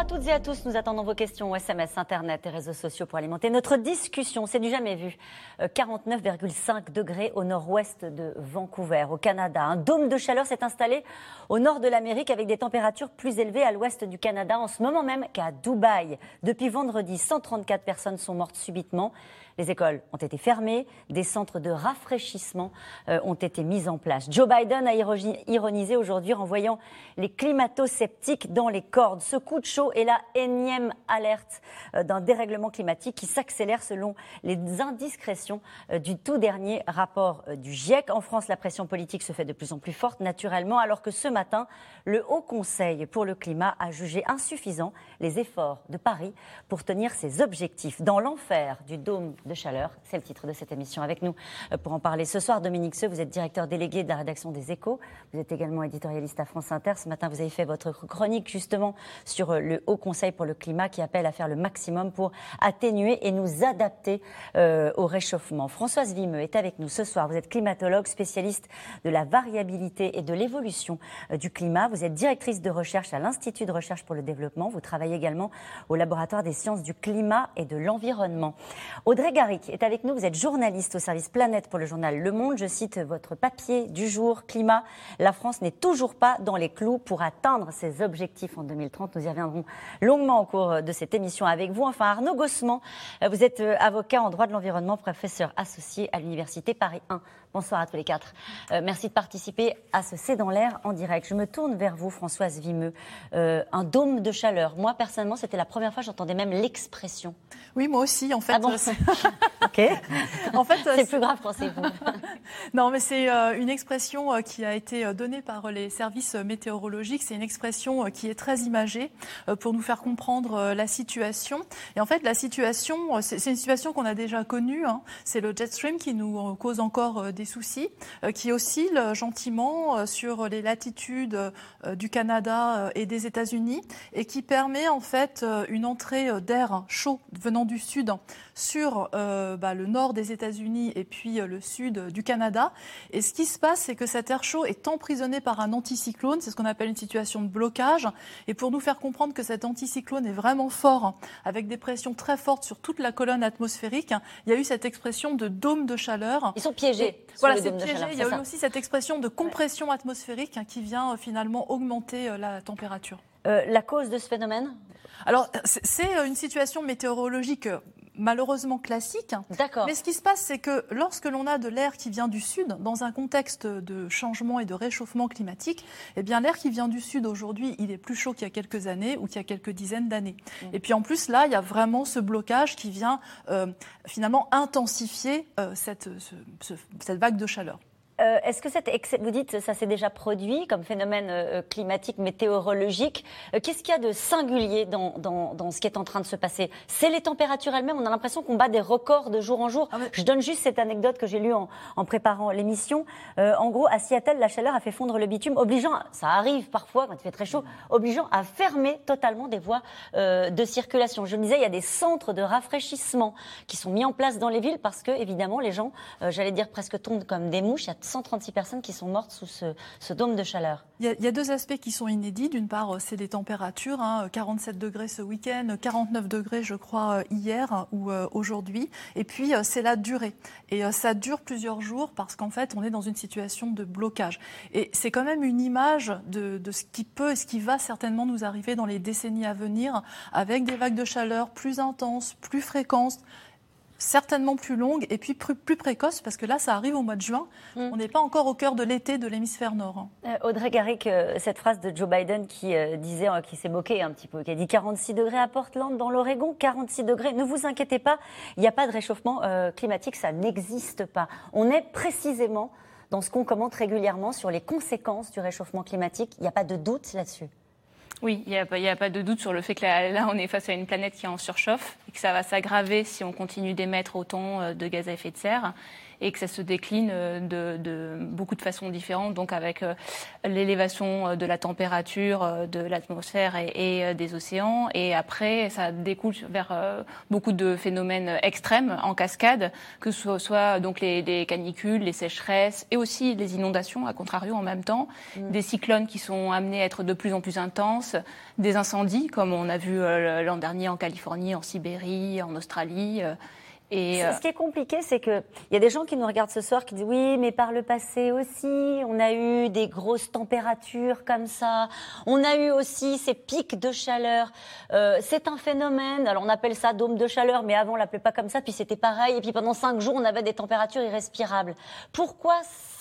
à toutes et à tous. Nous attendons vos questions SMS, Internet et réseaux sociaux pour alimenter notre discussion. C'est du jamais vu. 49,5 euh, degrés au nord-ouest de Vancouver, au Canada. Un dôme de chaleur s'est installé au nord de l'Amérique avec des températures plus élevées à l'ouest du Canada en ce moment même qu'à Dubaï. Depuis vendredi, 134 personnes sont mortes subitement. Les écoles ont été fermées, des centres de rafraîchissement euh, ont été mis en place. Joe Biden a ironisé aujourd'hui en voyant les climato-sceptiques dans les cordes. Ce coup de chaud est la énième alerte euh, d'un dérèglement climatique qui s'accélère selon les indiscrétions euh, du tout dernier rapport du GIEC. En France, la pression politique se fait de plus en plus forte, naturellement, alors que ce matin, le Haut Conseil pour le climat a jugé insuffisant les efforts de Paris pour tenir ses objectifs. Dans l'enfer du dôme de chaleur. C'est le titre de cette émission. Avec nous euh, pour en parler ce soir, Dominique Seux, vous êtes directeur délégué de la rédaction des Échos. Vous êtes également éditorialiste à France Inter. Ce matin, vous avez fait votre chronique justement sur euh, le Haut Conseil pour le climat qui appelle à faire le maximum pour atténuer et nous adapter euh, au réchauffement. Françoise Vimeux est avec nous ce soir. Vous êtes climatologue, spécialiste de la variabilité et de l'évolution du climat. Vous êtes directrice de recherche à l'Institut de recherche pour le développement. Vous travaillez également au laboratoire des sciences du climat et de l'environnement. Audrey Garrick est avec nous. Vous êtes journaliste au service Planète pour le journal Le Monde. Je cite votre papier du jour Climat. La France n'est toujours pas dans les clous pour atteindre ses objectifs en 2030. Nous y reviendrons longuement au cours de cette émission avec vous. Enfin, Arnaud Gossement, vous êtes avocat en droit de l'environnement, professeur associé à l'Université Paris 1. Bonsoir à tous les quatre. Euh, merci de participer à ce C'est dans l'air en direct. Je me tourne vers vous, Françoise Vimeux. Euh, un dôme de chaleur. Moi, personnellement, c'était la première fois que j'entendais même l'expression. Oui, moi aussi, en fait. Ah bon ok. en fait, c'est plus grave, pensez-vous Non, mais c'est euh, une expression qui a été donnée par les services météorologiques. C'est une expression qui est très imagée pour nous faire comprendre la situation. Et en fait, la situation, c'est une situation qu'on a déjà connue. Hein. C'est le jet stream qui nous cause encore des des soucis euh, qui oscillent gentiment euh, sur les latitudes euh, du Canada et des États-Unis et qui permet en fait une entrée d'air chaud venant du sud sur bah, le nord des États-Unis et puis le sud du Canada. Et ce qui se passe, c'est que cet air chaud est emprisonné par un anticyclone, c'est ce qu'on appelle une situation de blocage. Et pour nous faire comprendre que cet anticyclone est vraiment fort, avec des pressions très fortes sur toute la colonne atmosphérique, il y a eu cette expression de dôme de chaleur. Ils sont piégés. Voilà, c'est piégé. Il y a eu aussi cette expression de compression atmosphérique hein, qui vient euh, finalement augmenter euh, la température. Euh, la cause de ce phénomène Alors, c'est une situation météorologique malheureusement classique. D'accord. Mais ce qui se passe, c'est que lorsque l'on a de l'air qui vient du sud, dans un contexte de changement et de réchauffement climatique, eh bien l'air qui vient du sud aujourd'hui, il est plus chaud qu'il y a quelques années ou qu'il y a quelques dizaines d'années. Mm. Et puis en plus, là, il y a vraiment ce blocage qui vient euh, finalement intensifier euh, cette, cette vague de chaleur. Euh, est-ce que cette vous dites ça s'est déjà produit comme phénomène euh, climatique météorologique euh, Qu'est-ce qu'il y a de singulier dans, dans, ce qui est en train de se passer? C'est les températures elles-mêmes. On a l'impression qu'on bat des records de jour en jour. Ah Je donne juste cette anecdote que j'ai lue en, en préparant l'émission. en gros, à Seattle, la chaleur a fait fondre le bitume, obligeant, ça arrive parfois quand il fait très chaud, obligeant à fermer totalement des voies de circulation. Je me disais, il y a des centres de rafraîchissement qui sont mis en place dans les villes parce que évidemment les gens, j'allais dire presque tombent comme des mouches. 136 personnes qui sont mortes sous ce, dôme de chaleur. Il y, a, deux aspects qui sont inédits. D'une part, euh, c'est les températures, 47 hein, degrés ce week-end, 49 degrés je crois euh, hier ou euh, aujourd'hui. Et puis c'est la durée. Et ça dure plusieurs jours parce qu'en fait on est dans une situation de blocage. Et c'est quand même une image de, de ce qui peut et ce qui va certainement nous arriver dans les décennies à venir avec des vagues de chaleur plus intenses, plus fréquentes certainement plus longue et puis plus, plus, précoce, parce que là, ça arrive au mois de juin. Mm. On n'est pas encore au cœur de l'été de l'hémisphère nord. Euh, Audrey Garrick, euh, cette phrase de Joe Biden qui euh, disait, qui s'est moqué un petit peu, qui a dit 46 degrés à Portland, dans l'Oregon, 46 degrés. Ne vous inquiétez pas, il n'y a pas de réchauffement climatique, ça n'existe pas. On est précisément dans ce qu'on commente régulièrement sur les conséquences du réchauffement climatique. Il n'y a pas de doute là-dessus. Oui, il n'y a, pas de doute sur le fait que là, on est face à une planète qui est en surchauffe. et que ça va s'aggraver si on continue d'émettre autant de gaz à effet de serre et que ça se décline euh, de, beaucoup de façons différentes, donc avec euh, l'élévation euh, de la température de l'atmosphère et, des océans. Et après, ça découle vers beaucoup de phénomènes extrêmes en cascade, que ce soit donc les, canicules, les sécheresses et aussi les inondations, à contrario, en même temps, mm. des cyclones qui sont amenés à être de plus en plus intenses, des incendies, comme on a vu l'an dernier en Californie, en Sibérie, en Australie. Et euh, Ce qui est compliqué, c'est qu'il y a des gens qui nous regardent ce soir qui disent oui, mais par le passé aussi, on a eu des grosses températures comme ça, on a eu aussi ces pics de chaleur. Euh, c'est un phénomène, alors on appelle ça dôme de chaleur, mais avant on l'appelait pas comme ça, puis c'était pareil, et puis pendant cinq jours on avait des températures irrespirables. Pourquoi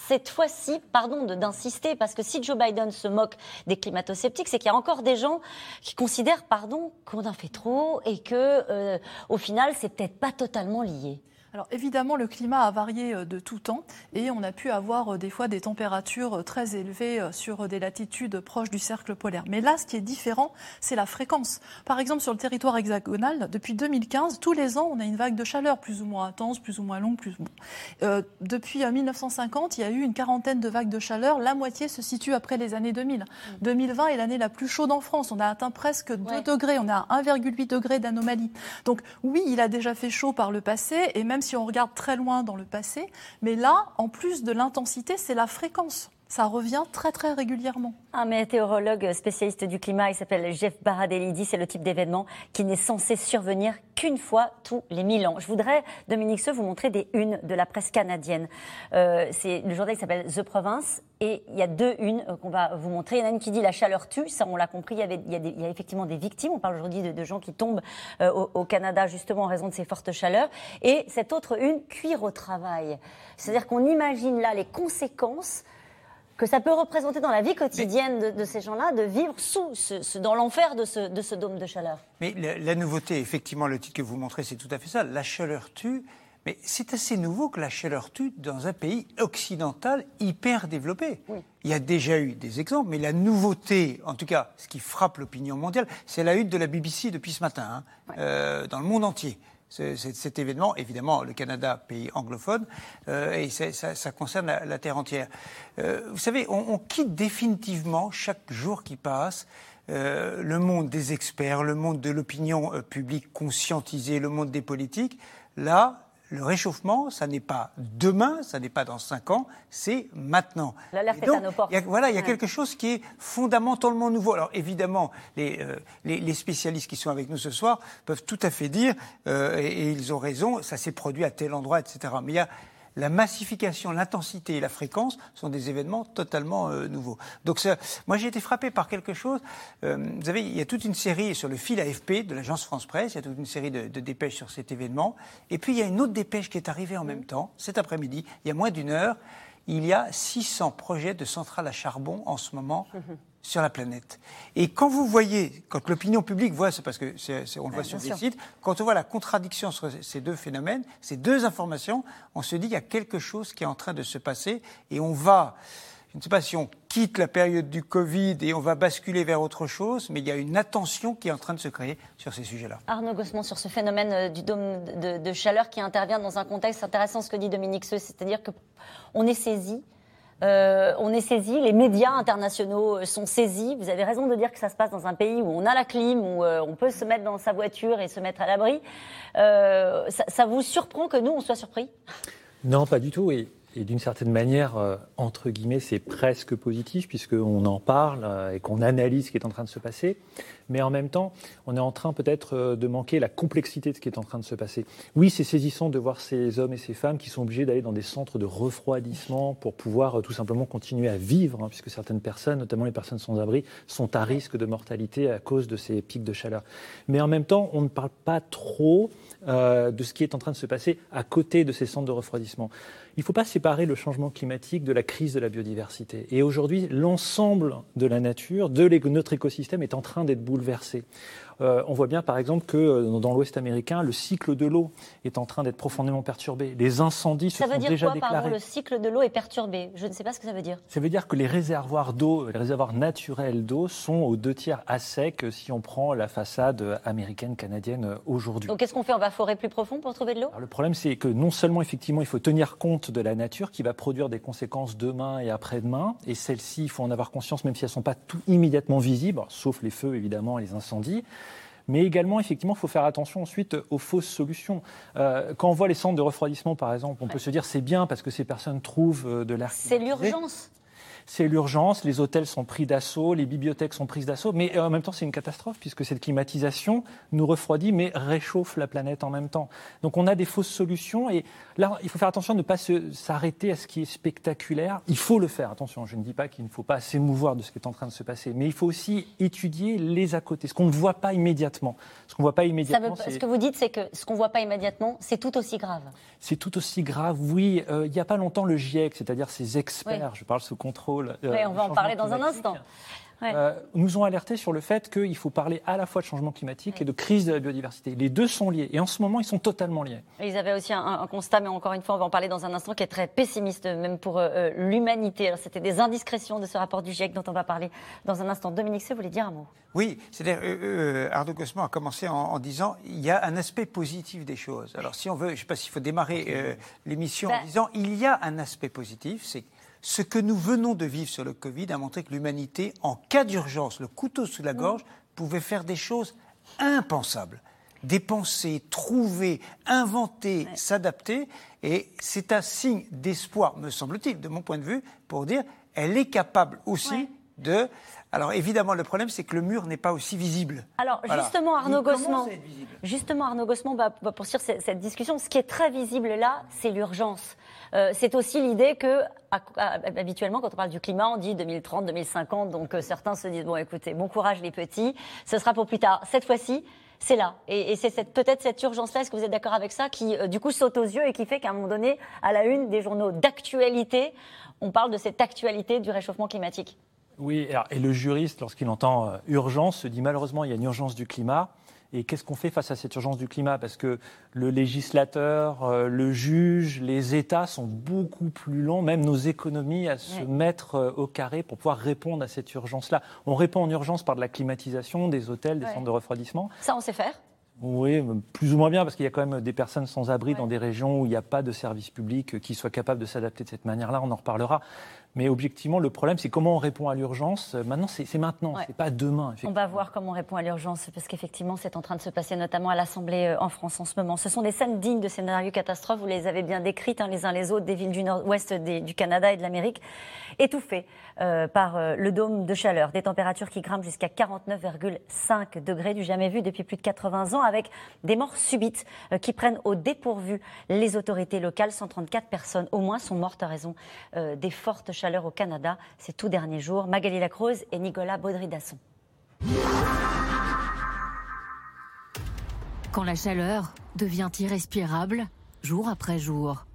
cette fois-ci, pardon d'insister, parce que si Joe Biden se moque des climato-sceptiques, c'est qu'il y a encore des gens qui considèrent, pardon, qu'on en fait trop et que, euh, au final, c'est peut-être pas totalement lié. Alors évidemment, le climat a varié euh, de tout temps et on a pu avoir euh, des fois des températures euh, très élevées sur des latitudes proches du cercle polaire. Mais là, ce qui est différent, c'est la fréquence. Par exemple, sur le territoire hexagonal, depuis 2015, tous les ans, on a une vague de chaleur plus ou moins intense, plus ou moins longue, plus ou moins. depuis 1950, il y a eu une quarantaine de vagues de chaleur. La moitié se situe après les années 2000. 2020 est l'année la plus chaude en France. On a atteint presque 2 degrés. On a 1,8 degré d'anomalie. Donc oui, il a déjà fait chaud par le passé et même si on regarde très loin dans le passé. Mais là, en plus de l'intensité, c'est la fréquence. Ça revient très très régulièrement. Un météorologue spécialiste du climat, il s'appelle Jeff Baradelli, c'est le type d'événement qui n'est censé survenir qu'une fois tous les mille ans. Je voudrais, Dominique Seux, vous montrer des unes de la presse canadienne. Euh, c'est le journal s'appelle The Province et il y a deux unes euh, qu'on va vous montrer. Il y en a une qui dit la chaleur tue, ça on l'a compris, il y, avait, il, y a effectivement des victimes. On parle aujourd'hui de, gens qui tombent euh, au, au, Canada justement en raison de ces fortes chaleurs. Et cette autre une, cuire au travail. C'est-à-dire qu'on imagine là les conséquences que ça peut représenter dans la vie quotidienne de, ces gens-là, de vivre sous, ce, dans l'enfer de ce, de ce, dôme de chaleur. Mais la, nouveauté, effectivement, le titre que vous montrez, c'est tout à fait ça. La chaleur tue. Mais c'est assez nouveau que la chaleur tue dans un pays occidental hyper développé. Il y a déjà eu des exemples, mais la nouveauté, en tout cas, ce qui frappe l'opinion mondiale, c'est la une de la BBC depuis ce matin, hein, euh, dans le monde entier cet événement, évidemment, le Canada, pays anglophone, euh, et ça, concerne la, Terre entière. Euh, vous savez, on, quitte définitivement, chaque jour qui passe, euh, le monde des experts, le monde de l'opinion publique conscientisée, le monde des politiques. Là, le réchauffement, ça n'est pas demain, ça n'est pas dans cinq ans, c'est maintenant. L'alerte est à nos portes. voilà, il y a quelque chose qui est fondamentalement nouveau. Alors évidemment, euh, les, les, spécialistes qui sont avec nous ce soir peuvent tout à fait dire, euh, et, et, ils ont raison, ça s'est produit à tel endroit, etc. Mais il y a la massification, l'intensité et la fréquence sont des événements totalement euh, nouveaux. Donc moi j'ai été frappé par quelque chose. Euh, vous savez, il y a toute une série sur le fil AFP de l'agence France Presse, il y a toute une série de, dépêches sur cet événement. Et puis il y a une autre dépêche qui est arrivée en même temps, cet après-midi, il y a moins d'une heure. Il y a 600 projets de centrales à charbon en ce moment sur la planète. Et quand vous voyez, quand l'opinion publique voit, c'est parce que on le voit sur des sites, quand on voit la contradiction sur ces deux phénomènes, ces deux informations, on se dit qu'il y a quelque chose qui est en train de se passer et on va, je ne sais pas si on quitte la période du Covid et on va basculer vers autre chose, mais il y a une attention qui est en train de se créer sur ces sujets-là. Arnaud Gossement, sur ce phénomène euh, du dôme de, chaleur qui intervient dans un contexte intéressant, ce que dit Dominique Seux, c'est-à-dire qu'on est saisi euh, on est saisi, les médias internationaux sont saisis. Vous avez raison de dire que ça se passe dans un pays où on a la clim, où euh, on peut se mettre dans sa voiture et se mettre à l'abri. Euh, ça, vous surprend que nous, on soit surpris? Non, pas du tout. Et, et d'une certaine manière, entre guillemets, c'est presque positif puisqu'on en parle et qu'on analyse ce qui est en train de se passer mais en même temps, on est en train peut-être euh, de manquer la complexité de ce qui est en train de se passer. Oui, c'est saisissant de voir ces hommes et ces femmes qui sont obligés d'aller dans des centres de refroidissement pour pouvoir euh, tout simplement continuer à vivre, hein, puisque certaines personnes, notamment les personnes sans abri, sont à risque de mortalité à cause de ces pics de chaleur. Mais en même temps, on ne parle pas trop euh, de ce qui est en train de se passer à côté de ces centres de refroidissement. Il ne faut pas séparer le changement climatique de la crise de la biodiversité. Et aujourd'hui, l'ensemble de la nature, de notre écosystème est en train d'être bouleversé. Euh, on voit bien par exemple que euh, dans l'Ouest américain, le cycle de l'eau est en train d'être profondément perturbé. Les incendies se ça sont déjà quoi, déclarés. Pardon, le cycle de l'eau est perturbé? Je ne sais pas ce que ça veut dire. Ça veut dire que les réservoirs d'eau, les réservoirs naturels d'eau sont aux deux tiers à sec si on prend la façade américaine, canadienne aujourd'hui. Donc qu'est-ce qu'on fait? On va forer plus profond pour trouver de l'eau? Le problème, c'est que non seulement effectivement il faut tenir compte de la nature qui va produire des conséquences demain et après-demain, et celles-ci, il faut en avoir conscience même si elles ne sont pas tout immédiatement visibles, sauf les feux évidemment et les incendies. Mais également, effectivement, il faut faire attention ensuite aux fausses solutions. Euh, quand on voit les centres de refroidissement, par exemple, on peut se dire c'est bien parce que ces personnes trouvent euh, de l'air. C'est l'urgence c'est l'urgence, les hôtels sont pris d'assaut, les bibliothèques sont prises d'assaut, mais euh, en même temps c'est une catastrophe puisque cette climatisation nous refroidit mais réchauffe la planète en même temps. Donc on a des fausses solutions et là il faut faire attention de ne pas s'arrêter à ce qui est spectaculaire. Il faut le faire, attention, je ne dis pas qu'il ne faut pas s'émouvoir de ce qui est en train de se passer, mais il faut aussi étudier les à côté, ce qu'on ne voit pas immédiatement. Ce qu'on voit pas immédiatement. ce que vous dites c'est que ce qu'on ne voit pas immédiatement c'est tout aussi grave. C'est tout aussi grave, oui. Euh, il n'y a pas longtemps le GIEC, c'est-à-dire ces experts, je parle sous contrôle euh, on va en parler dans un instant. Euh, nous ont alerté sur le fait qu'il faut parler à la fois de changement climatique et de crise de la biodiversité. Les deux sont liés. Et en ce moment, ils sont totalement liés. ils avaient aussi un, constat, mais encore une fois, on va en parler dans un instant, qui est très pessimiste, même pour euh, l'humanité. C'était des indiscrétions de ce rapport du GIEC dont on va parler dans un instant. Dominique vous voulez dire un mot? Oui, c'est-à-dire, Arnaud Cosman a commencé en, disant il y a un aspect positif des choses. Alors, si on veut, je ne sais pas s'il faut démarrer l'émission en ben disant il y a un aspect positif, c'est ce que nous venons de vivre sur le Covid a montré que l'humanité, en cas d'urgence, le couteau sous la gorge, pouvait faire des choses impensables. Dépenser, trouver, inventer, s'adapter. Et c'est un signe d'espoir, me semble-t-il, de mon point de vue, pour dire elle est capable aussi de. Alors évidemment, le problème, c'est que le mur n'est pas aussi visible. Alors justement, Arnaud Gossman, justement, Arnaud Gossman va, poursuivre cette, discussion. Ce qui est très visible là, c'est l'urgence. Euh, c'est aussi l'idée que habituellement, quand on parle du climat, on dit 2030, 2050. Donc euh, certains se disent bon, écoutez, bon courage les petits, ce sera pour plus tard. Cette fois-ci, c'est là. Et, c'est peut-être cette urgence-là, est-ce que vous êtes d'accord avec ça, qui euh, du coup saute aux yeux et qui fait qu'à un moment donné, à la une des journaux d'actualité, on parle de cette actualité du réchauffement climatique? Oui, et le juriste, lorsqu'il entend urgence, se dit malheureusement il y a une urgence du climat. Et qu'est-ce qu'on fait face à cette urgence du climat? Parce que le législateur, euh, le juge, les États sont beaucoup plus longs, même nos économies, à se mettre euh, au carré pour pouvoir répondre à cette urgence-là. On répond en urgence par de la climatisation, des hôtels, des centres de refroidissement. Ça, on sait faire oui, plus ou moins bien, parce qu'il y a quand même des personnes sans abri dans des régions où il n'y a pas de services publics qui soient capables de s'adapter de cette manière-là. On en reparlera. Mais objectivement, le problème, c'est comment on répond à l'urgence. Maintenant, c'est maintenant, c'est pas demain. On va voir comment on répond à l'urgence, parce qu'effectivement, c'est en train de se passer, notamment à l'Assemblée euh, en France en ce moment. Ce sont des scènes dignes de scénarios catastrophes. Vous les avez bien décrites, hein, les uns les autres, des villes du nord-ouest du Canada et de l'Amérique, étouffées euh, par euh, le dôme de chaleur. Des températures qui grimpent jusqu'à 49,5 degrés, du jamais vu depuis plus de 80 ans, avec des morts subites qui prennent au dépourvu les autorités locales. 134 personnes au moins sont mortes à raison des fortes chaleur au Canada ces tout derniers jours. Magali Lacrose et Nicolas Baudry-Dasson. Quand la chaleur devient irrespirable, jour après jour.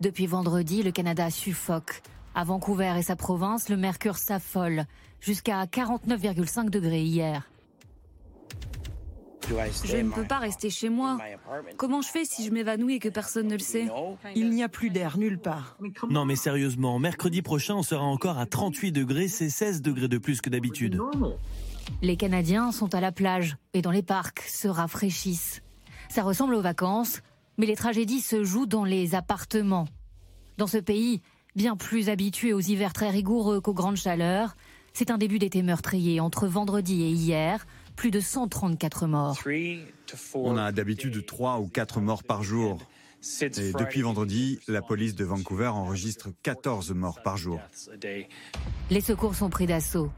Depuis vendredi, le Canada suffoque. À Vancouver et sa province, le mercure s'affole, jusqu'à 49,5 degrés hier. Je ne peux pas rester chez moi. Comment je fais si je m'évanouis et que personne ne le sait Il n'y a plus d'air nulle part. Non mais sérieusement, mercredi prochain on sera encore à 38 degrés, c'est 16 degrés de plus que d'habitude. Les Canadiens sont à la plage et dans les parcs se rafraîchissent. Ça ressemble aux vacances, mais les tragédies se jouent dans les appartements. Dans ce pays, bien plus habitué aux hivers très rigoureux qu'aux grandes chaleurs, c'est un début d'été meurtrier entre vendredi et hier, plus de 134 morts. On a d'habitude 3 ou 4 morts par jour. Et depuis vendredi, la police de Vancouver enregistre 14 morts par jour. Les secours sont pris d'assaut.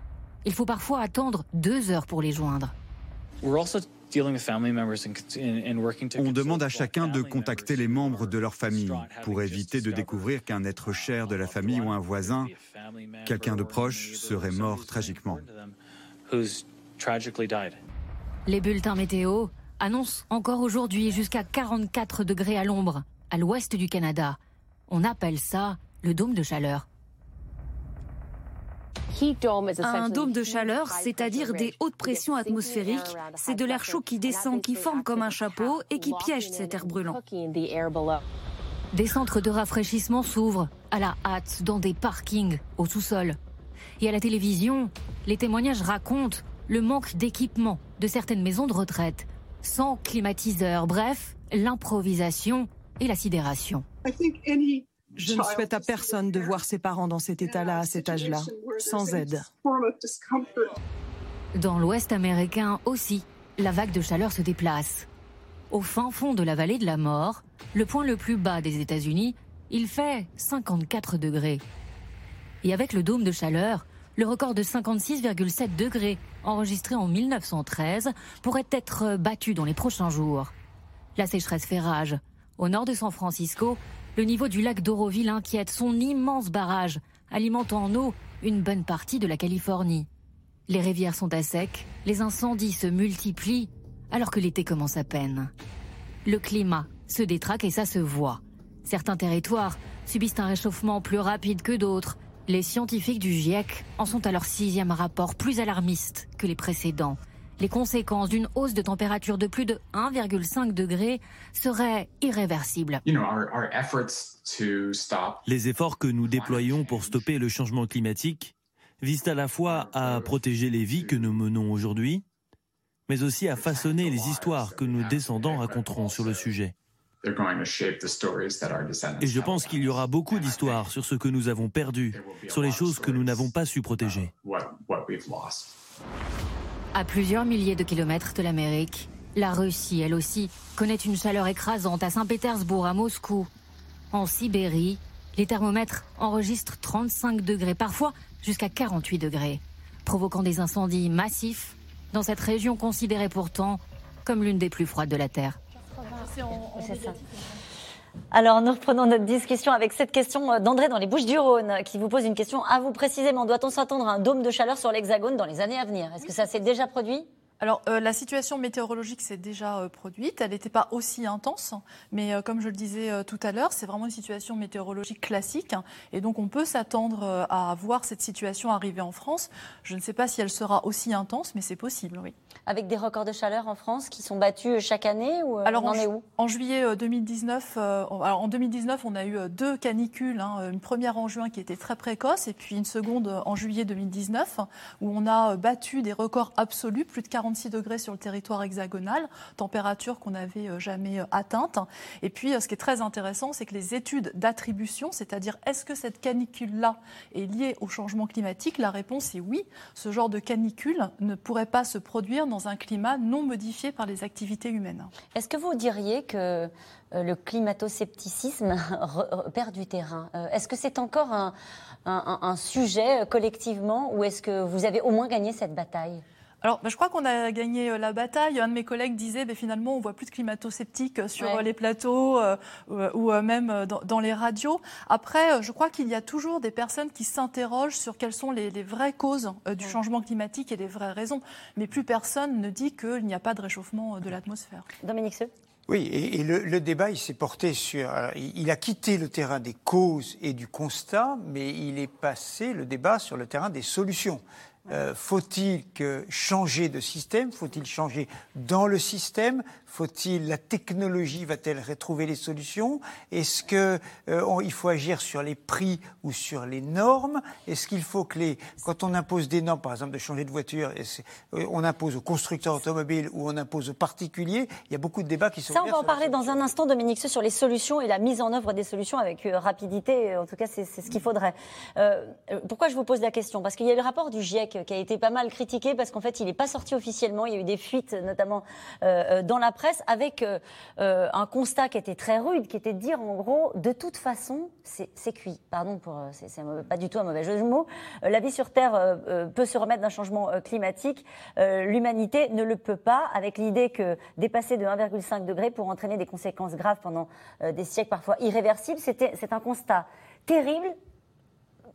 Il faut parfois attendre deux heures pour les joindre. On demande à chacun de contacter les membres de leur famille pour éviter de découvrir qu'un être cher de la famille ou un voisin, quelqu'un de proche, serait mort tragiquement. Les bulletins météo annoncent encore aujourd'hui jusqu'à 44 degrés à l'ombre, à l'ouest du Canada. On appelle ça le dôme de chaleur. Un dôme de chaleur, c'est-à-dire des hautes pressions atmosphériques, c'est de l'air chaud qui descend, qui forme comme un chapeau et qui piège cet air brûlant. Des centres de rafraîchissement s'ouvrent à la hâte dans des parkings au sous-sol. Et à la télévision, les témoignages racontent le manque d'équipement de certaines maisons de retraite, sans climatiseur, bref, l'improvisation et la sidération. Je ne souhaite à personne de voir ses parents dans cet état-là à cet âge-là, sans aide. Dans l'Ouest américain aussi, la vague de chaleur se déplace. Au fin fond de la vallée de la mort, le point le plus bas des États-Unis, il fait 54 degrés. Et avec le dôme de chaleur, le record de 56,7 degrés enregistré en 1913 pourrait être battu dans les prochains jours. La sécheresse fait rage. Au nord de San Francisco, le niveau du lac d'Oroville inquiète son immense barrage, alimentant en eau une bonne partie de la Californie. Les rivières sont à sec, les incendies se multiplient, alors que l'été commence à peine. Le climat se détraque et ça se voit. Certains territoires subissent un réchauffement plus rapide que d'autres. Les scientifiques du GIEC en sont à leur sixième rapport plus alarmiste que les précédents. Les conséquences d'une hausse de température de plus de 1,5 degré seraient irréversibles. Les efforts que nous déployons pour stopper le changement climatique visent à la fois à protéger les vies que nous menons aujourd'hui, mais aussi à façonner les histoires que nos descendants raconteront sur le sujet. Et je pense qu'il y aura beaucoup d'histoires sur ce que nous avons perdu, sur les choses que nous n'avons pas su protéger. À plusieurs milliers de kilomètres de l'Amérique, la Russie, elle aussi, connaît une chaleur écrasante à Saint-Pétersbourg, à Moscou. En Sibérie, les thermomètres enregistrent 35 degrés, parfois jusqu'à 48 degrés, provoquant des incendies massifs dans cette région considérée pourtant comme l'une des plus froides de la Terre. Alors, nous reprenons notre discussion avec cette question d'André dans les Bouches du Rhône, qui vous pose une question à vous précisément. Doit-on s'attendre à un dôme de chaleur sur l'Hexagone dans les années à venir? Est-ce que ça s'est déjà produit? Alors, euh, la situation météorologique s'est déjà euh, produite. Elle n'était pas aussi intense, mais euh, comme je le disais tout à l'heure, c'est vraiment une situation météorologique classique. Et donc, on peut s'attendre à voir cette situation arriver en France. Je ne sais pas si elle sera aussi intense, mais c'est possible, oui. Avec des records de chaleur en France qui sont battus chaque année ou alors, on en, est où? En juillet 2019, en 2019, on a eu deux canicules. Hein, une première en juin qui était très précoce, et puis une seconde en juillet 2019, où on a battu des records absolus, plus de 40 degrés sur le territoire hexagonal, température qu'on n'avait euh, jamais euh, atteinte. Et puis, euh, ce qui est très intéressant, c'est que les études d'attribution, c'est-à-dire est-ce que cette canicule-là est liée au changement climatique, la réponse est oui. Ce genre de canicule ne pourrait pas se produire dans un climat non modifié par les activités humaines. Est-ce que vous diriez que le climato-scepticisme perd du terrain? Est-ce que c'est encore un, un sujet collectivement ou est-ce que vous avez au moins gagné cette bataille? Alors, bah, je crois qu'on a gagné euh, la bataille. Un de mes collègues disait, bah, finalement, on voit plus de climato-sceptiques euh, sur les plateaux euh, ou, même dans, les radios. Après, je crois qu'il y a toujours des personnes qui s'interrogent sur quelles sont les, vraies causes du changement climatique et les vraies raisons. Mais plus personne ne dit qu'il n'y a pas de réchauffement de l'atmosphère. Dominique Seux oui, et, le, débat, il s'est porté sur. il a quitté le terrain des causes et du constat, mais il est passé le débat sur le terrain des solutions. Euh, faut-il changer de système? Faut-il changer dans le système? Faut-il la technologie va-t-elle retrouver les solutions? Est-ce qu'il euh, faut agir sur les prix ou sur les normes? Est-ce qu'il faut que les quand on impose des normes, par exemple de changer de voiture, euh, on impose aux constructeurs automobiles ou on impose aux particuliers Il y a beaucoup de débats qui sont. Ça, on va en parler dans un instant, Dominique, sur les solutions et la mise en œuvre des solutions avec rapidité. En tout cas, c'est ce qu'il faudrait. pourquoi je vous pose la question? Parce qu'il y a le rapport du GIEC qui a été pas mal critiqué parce qu'en fait, il n'est pas sorti officiellement. Il y a eu des fuites, notamment euh, euh, dans la presse, avec euh, un constat qui était très rude, qui était de dire en gros, de toute façon, c'est cuit. Pardon pour, c'est pas du tout un mauvais jeu de mots. la vie sur Terre peut se remettre d'un changement climatique. L'humanité ne le peut pas, avec l'idée que dépasser de 1,5 degré pour entraîner des conséquences graves pendant des siècles, parfois irréversibles. C'est un constat terrible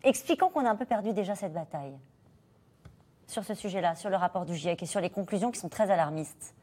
expliquant qu'on a un peu perdu déjà cette bataille sur ce sujet-là, sur le rapport du GIEC et sur les conclusions qui sont très alarmistes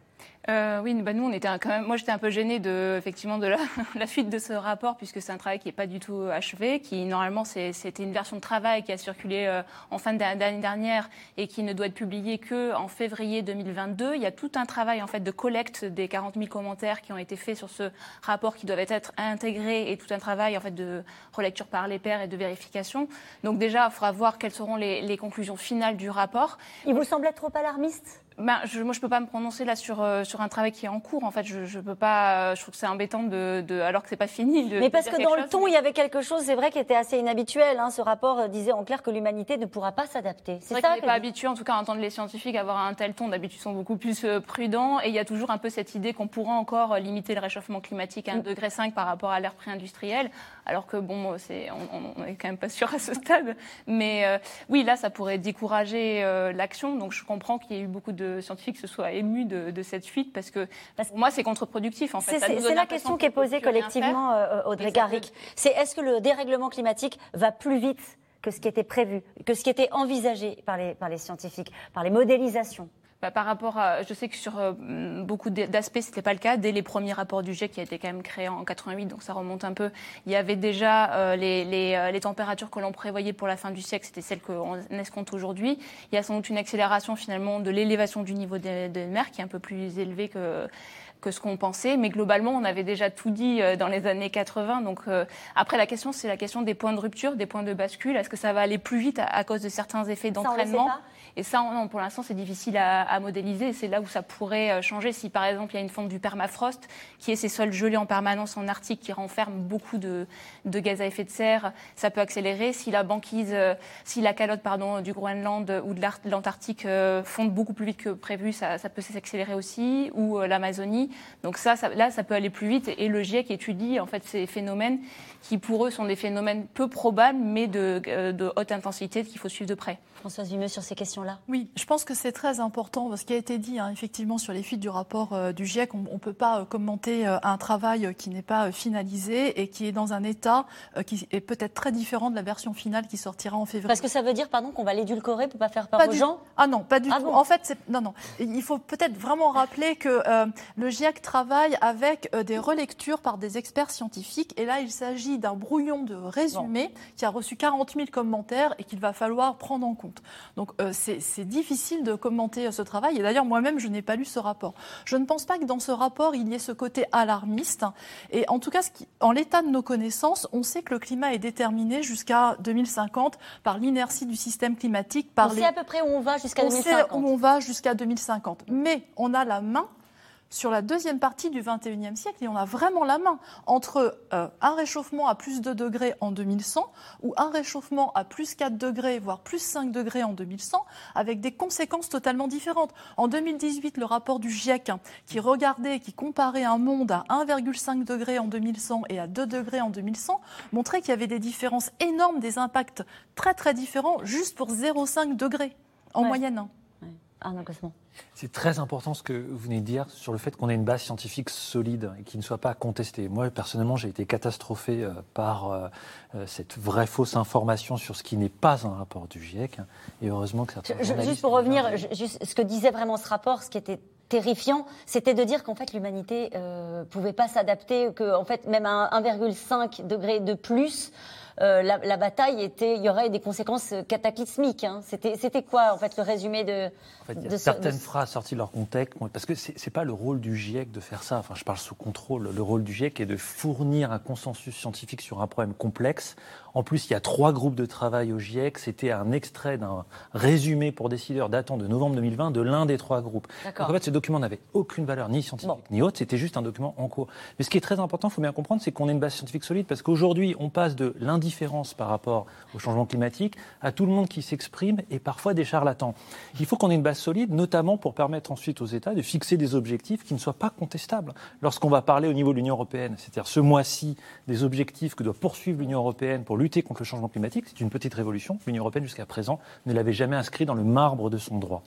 euh, oui, bah nous, on était quand même. Moi, j'étais un peu gênée de, effectivement, de la, la fuite de ce rapport, puisque c'est un travail qui n'est pas du tout achevé, qui normalement c'était une version de travail qui a circulé euh, en fin d'année dernière et qui ne doit être publiée que en février 2022. Il y a tout un travail en fait de collecte des 40 000 commentaires qui ont été faits sur ce rapport, qui doivent être intégrés, et tout un travail en fait de relecture par les pairs et de vérification. Donc déjà, il faudra voir quelles seront les, les conclusions finales du rapport. Il vous semble être trop alarmiste? Ben, je, moi, je peux pas me prononcer là sur, euh, sur un travail qui est en cours. En fait, je, je peux pas. Euh, je trouve que c'est embêtant de, de, alors que c'est pas fini. De, mais parce que dans le ton, il y avait quelque chose, c'est vrai, qui était assez inhabituel. Hein. Ce rapport euh, disait en clair que l'humanité ne pourra pas s'adapter. C'est ça. n'est pas habitué, en tout cas, à entendre les scientifiques avoir un tel ton. D'habitude, ils sont beaucoup plus prudents. Et il y a toujours un peu cette idée qu'on pourra encore limiter le réchauffement climatique à 1,5 degré par rapport à l'ère pré-industrielle. Alors que bon, c'est, on, on est quand même pas sûr à ce stade. Mais oui, là, ça pourrait décourager l'action. Donc, je comprends qu'il y ait eu beaucoup de scientifiques se soient ému de, cette fuite parce que pour moi, c'est contre-productif. En fait. C'est la question qui est posée collectivement, euh, Audrey Garrick. C'est est-ce que le dérèglement climatique va plus vite que ce qui était prévu, que ce qui était envisagé par les, par les scientifiques, par les modélisations bah, par rapport à, je sais que sur euh, beaucoup d'aspects, c'était pas le cas. Dès les premiers rapports du GIEC qui a été quand même créé en 88, donc ça remonte un peu, il y avait déjà euh, les, les, les, températures que l'on prévoyait pour la fin du siècle, c'était celles qu'on escompte aujourd'hui. Il y a sans doute une accélération finalement de l'élévation du niveau des, des mers qui est un peu plus élevée que que ce qu'on pensait. Mais globalement, on avait déjà tout dit euh, dans les années 80. Donc après, la question, c'est la question des points de rupture, des points de bascule. Est-ce que ça va aller plus vite à, à cause de certains effets d'entraînement? Et ça, pour l'instant, c'est difficile à, modéliser. C'est là où ça pourrait euh, changer. Si, par exemple, il y a une fonte du permafrost, qui est ces sols gelés en permanence en Arctique, qui renferment beaucoup de, gaz à effet de serre, ça peut accélérer. Si la banquise, euh, si la calotte pardon, du Groenland ou de l'Antarctique euh, fonde beaucoup plus vite que prévu, ça, ça peut s'accélérer aussi, ou l'Amazonie. Donc ça, ça, là, ça peut aller plus vite. Et le GIEC étudie en fait ces phénomènes qui, pour eux, sont des phénomènes peu probables, mais de, de haute intensité qu'il faut suivre de près. Françoise Vimeux, sur ces questions oui, je pense que c'est très important. Ce qui a été dit, hein, effectivement, sur les fuites du rapport euh, du GIEC, on ne peut pas euh, commenter euh, un travail qui n'est pas finalisé et qui est dans un état qui est peut-être très différent de la version finale qui sortira en février. Parce que ça veut dire, pardon, qu'on va l'édulcorer pour pas faire peur aux gens Ah non, pas du ah tout. En fait, non, non. Il faut peut-être vraiment rappeler que le GIEC travaille avec des relectures par des experts scientifiques. Et là, il s'agit d'un brouillon de résumé qui a reçu 40 000 commentaires et qu'il va falloir prendre en compte. Donc, c'est c'est difficile de commenter ce travail. Et d'ailleurs, moi-même, je n'ai pas lu ce rapport. Je ne pense pas que dans ce rapport, il y ait ce côté alarmiste. Et en tout cas, en l'état de nos connaissances, on sait que le climat est déterminé jusqu'à 2050 par l'inertie du système climatique. Par on sait à peu près où on va jusqu'à 2050. On sait où on va jusqu'à 2050. Mais on a la main sur la deuxième partie du XXIe siècle, et on a vraiment la main entre euh, un réchauffement à plus de degrés en 2100 ou un réchauffement à plus 4 degrés, voire plus 5 degrés en 2100, avec des conséquences totalement différentes. En 2018, le rapport du GIEC, hein, qui regardait, qui comparait un monde à 1,5 degré en 2100 et à 2 degrés en 2100, montrait qu'il y avait des différences énormes, des impacts très très différents, juste pour 0,5 degrés en moyenne. Hein. C'est très important ce que vous venez de dire sur le fait qu'on ait une base scientifique solide et qui ne soit pas contestée. Moi, personnellement, j'ai été catastrophé euh, par euh, euh, cette vraie fausse information sur ce qui n'est pas un rapport du GIEC. Et heureusement que certains Juste pour revenir, ce que disait vraiment ce rapport, ce qui était terrifiant, c'était de dire qu'en fait l'humanité ne pouvait pas s'adapter, que en fait même à 1,5 degré de plus, euh, la, bataille était, il y aurait des conséquences cataclysmiques. Hein. C'était quoi en fait le résumé de, certaines phrases sorties de leur contexte, parce que c'est pas le rôle du GIEC de faire ça. Enfin, je parle sous contrôle. Le rôle du GIEC est de fournir un consensus scientifique sur un problème complexe. En plus, il y a trois groupes de travail au GIEC. C'était un extrait d'un résumé pour décideurs datant de novembre 2020 de l'un des trois groupes. Donc en fait, ce document n'avait aucune valeur ni scientifique ni autre. C'était juste un document en cours. Mais ce qui est très important, il faut bien comprendre, c'est qu'on ait une base scientifique solide, parce qu'aujourd'hui, on passe de l'indice différence par rapport au changement climatique à tout le monde qui s'exprime et parfois des charlatans. Il faut qu'on ait une base solide, notamment pour permettre ensuite aux États de fixer des objectifs qui ne soient pas contestables. Lorsqu'on va parler au niveau de l'Union européenne, c'est-à-dire ce mois-ci des objectifs que doit poursuivre l'Union européenne pour lutter contre le changement climatique, c'est une petite révolution. L'Union européenne jusqu'à présent ne l'avait jamais inscrit dans le marbre de son droit.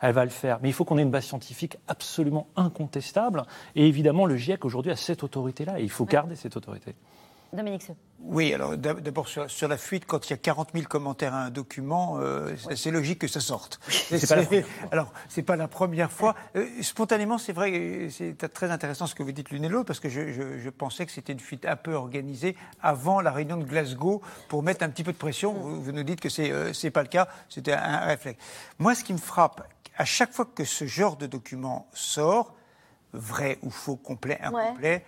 Elle va le faire, mais il faut qu'on ait une base scientifique absolument incontestable. Et évidemment, le GIEC aujourd'hui a cette autorité-là et il faut garder cette autorité. Dominique Seux. Oui, alors d'abord sur, sur, la fuite, quand il y a 40 000 commentaires à un document, euh, c'est logique que ça sorte. C'est pas la première fois. Alors, c'est pas la première fois. Euh, spontanément, c'est vrai, c'est très intéressant ce que vous dites l'une et l'autre, parce que je, je, je, pensais que c'était une fuite un peu organisée avant la réunion de Glasgow pour mettre un petit peu de pression. Vous, vous nous dites que c'est euh, c'est pas le cas. C'était un, un réflexe. Moi, ce qui me frappe, à chaque fois que ce genre de document sort, vrai ou faux, complet, incomplet, ouais.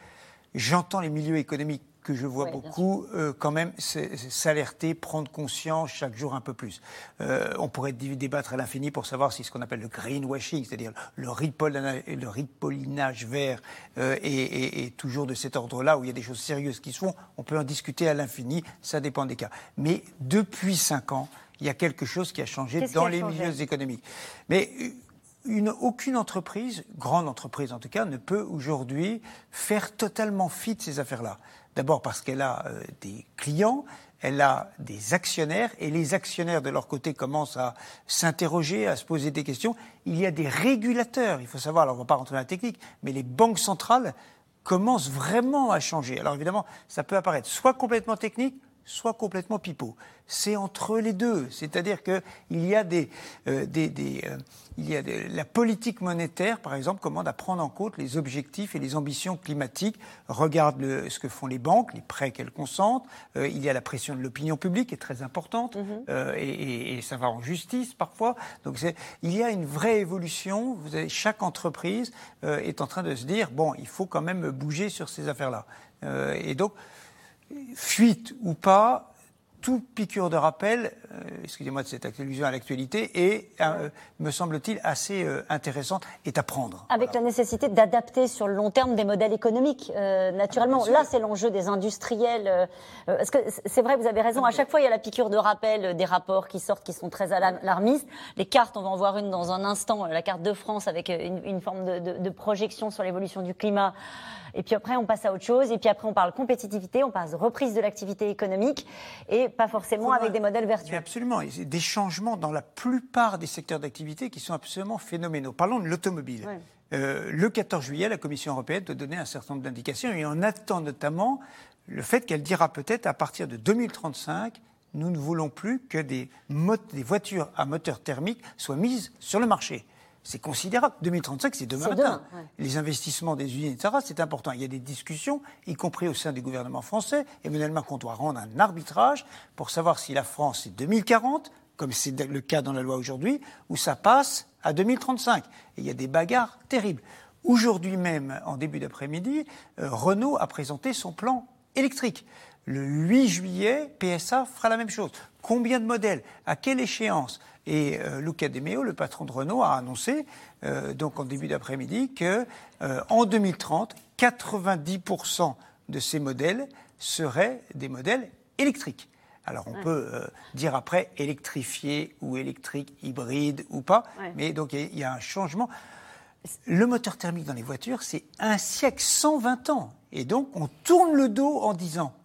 j'entends les milieux économiques que je vois Ouais, beaucoup euh, quand même s'alerter, prendre conscience chaque jour un peu plus. Euh, on pourrait dé- débattre à l'infini pour savoir si ce qu'on appelle le greenwashing, c'est-à-dire le, ripollina- le ripollinage vert, euh, est, est- est toujours de cet ordre-là, où il y a des choses sérieuses qui se font. On peut en discuter à l'infini, ça dépend des cas. Mais depuis cinq ans, il y a quelque chose qui a changé dans a les changé milieux économiques. Mais euh, une, aucune entreprise, grande entreprise en tout cas, ne peut aujourd'hui faire totalement fi de ces affaires-là. D'abord parce qu'elle a euh, des clients, elle a des actionnaires, et les actionnaires de leur côté commencent à s'interroger, à se poser des questions. Il y a des régulateurs, il faut savoir, alors on ne va pas rentrer dans la technique, mais les banques centrales commencent vraiment à changer. Alors évidemment, ça peut apparaître soit complètement technique, soit complètement pipeau. C'est entre les deux, c'est-à-dire que il y a des, euh, des, des, euh, il y a des- la politique monétaire, par exemple, commande à prendre en compte les objectifs et les ambitions climatiques. Regarde le- ce que font les banques, les prêts qu'elles consentent. Euh, il y a la pression de l'opinion publique qui est très importante, euh, et, et- et ça va en justice parfois. Donc il y a une vraie évolution. Vous avez, chaque entreprise euh, est en train de se dire bon, il faut quand même bouger sur ces affaires-là. Euh, et donc fuite ou pas, toute piqûre de rappel, excusez-moi de cette allusion à l'actualité, est, euh, me semble-t-il, assez euh, intéressante, est à prendre. Avec la nécessité d'adapter sur le long terme des modèles économiques, euh, naturellement. Là, c'est l'enjeu des industriels. euh, euh, parce que c'est vrai, vous avez raison. À chaque fois, il y a la piqûre de rappel euh, des rapports qui sortent, qui sont très alarm- alarmistes. Les cartes, on va en voir une dans un instant, euh, la carte de France avec euh, une, une forme de, de- de projection sur l'évolution du climat. Et puis après, on passe à autre chose. Et puis après, on parle compétitivité, on passe reprise de l'activité économique et pas forcément avec des modèles vertueux. Absolument, des changements dans la plupart des secteurs d'activité qui sont absolument phénoménaux. Parlons de l'automobile. Ouais. Euh, le 14 juillet, la Commission européenne doit donner un certain nombre d'indications et on attend notamment le fait qu'elle dira peut-être à partir de 2035, nous ne voulons plus que des voitures à moteur thermique soient mises sur le marché. C'est considérable. 2035, c'est demain matin. demain, ouais. Les investissements des usines, etc., c'est important. Il y a des discussions, y compris au sein du gouvernement français. Emmanuel Macron doit rendre un arbitrage pour savoir si la France c'est 2040, comme c'est le cas dans la loi aujourd'hui, ou ça passe à 2035. Et il y a des bagarres terribles. Aujourd'hui même, en début d'après-midi, euh, Renault a présenté son plan électrique. Le 8 juillet, PSA fera la même chose. Combien de modèles? À quelle échéance? Et euh, Luca De Meo, le patron de Renault, a annoncé, euh, donc en début d'après-midi, que euh, en 2030, 90% de ces modèles seraient des modèles électriques. Alors on peut euh, dire après électrifié ou électrique, hybride ou pas, Ouais. mais donc il y y a un changement. Le moteur thermique dans les voitures, c'est un siècle, 120 ans. Et donc, on tourne le dos en disant. C'est Pre-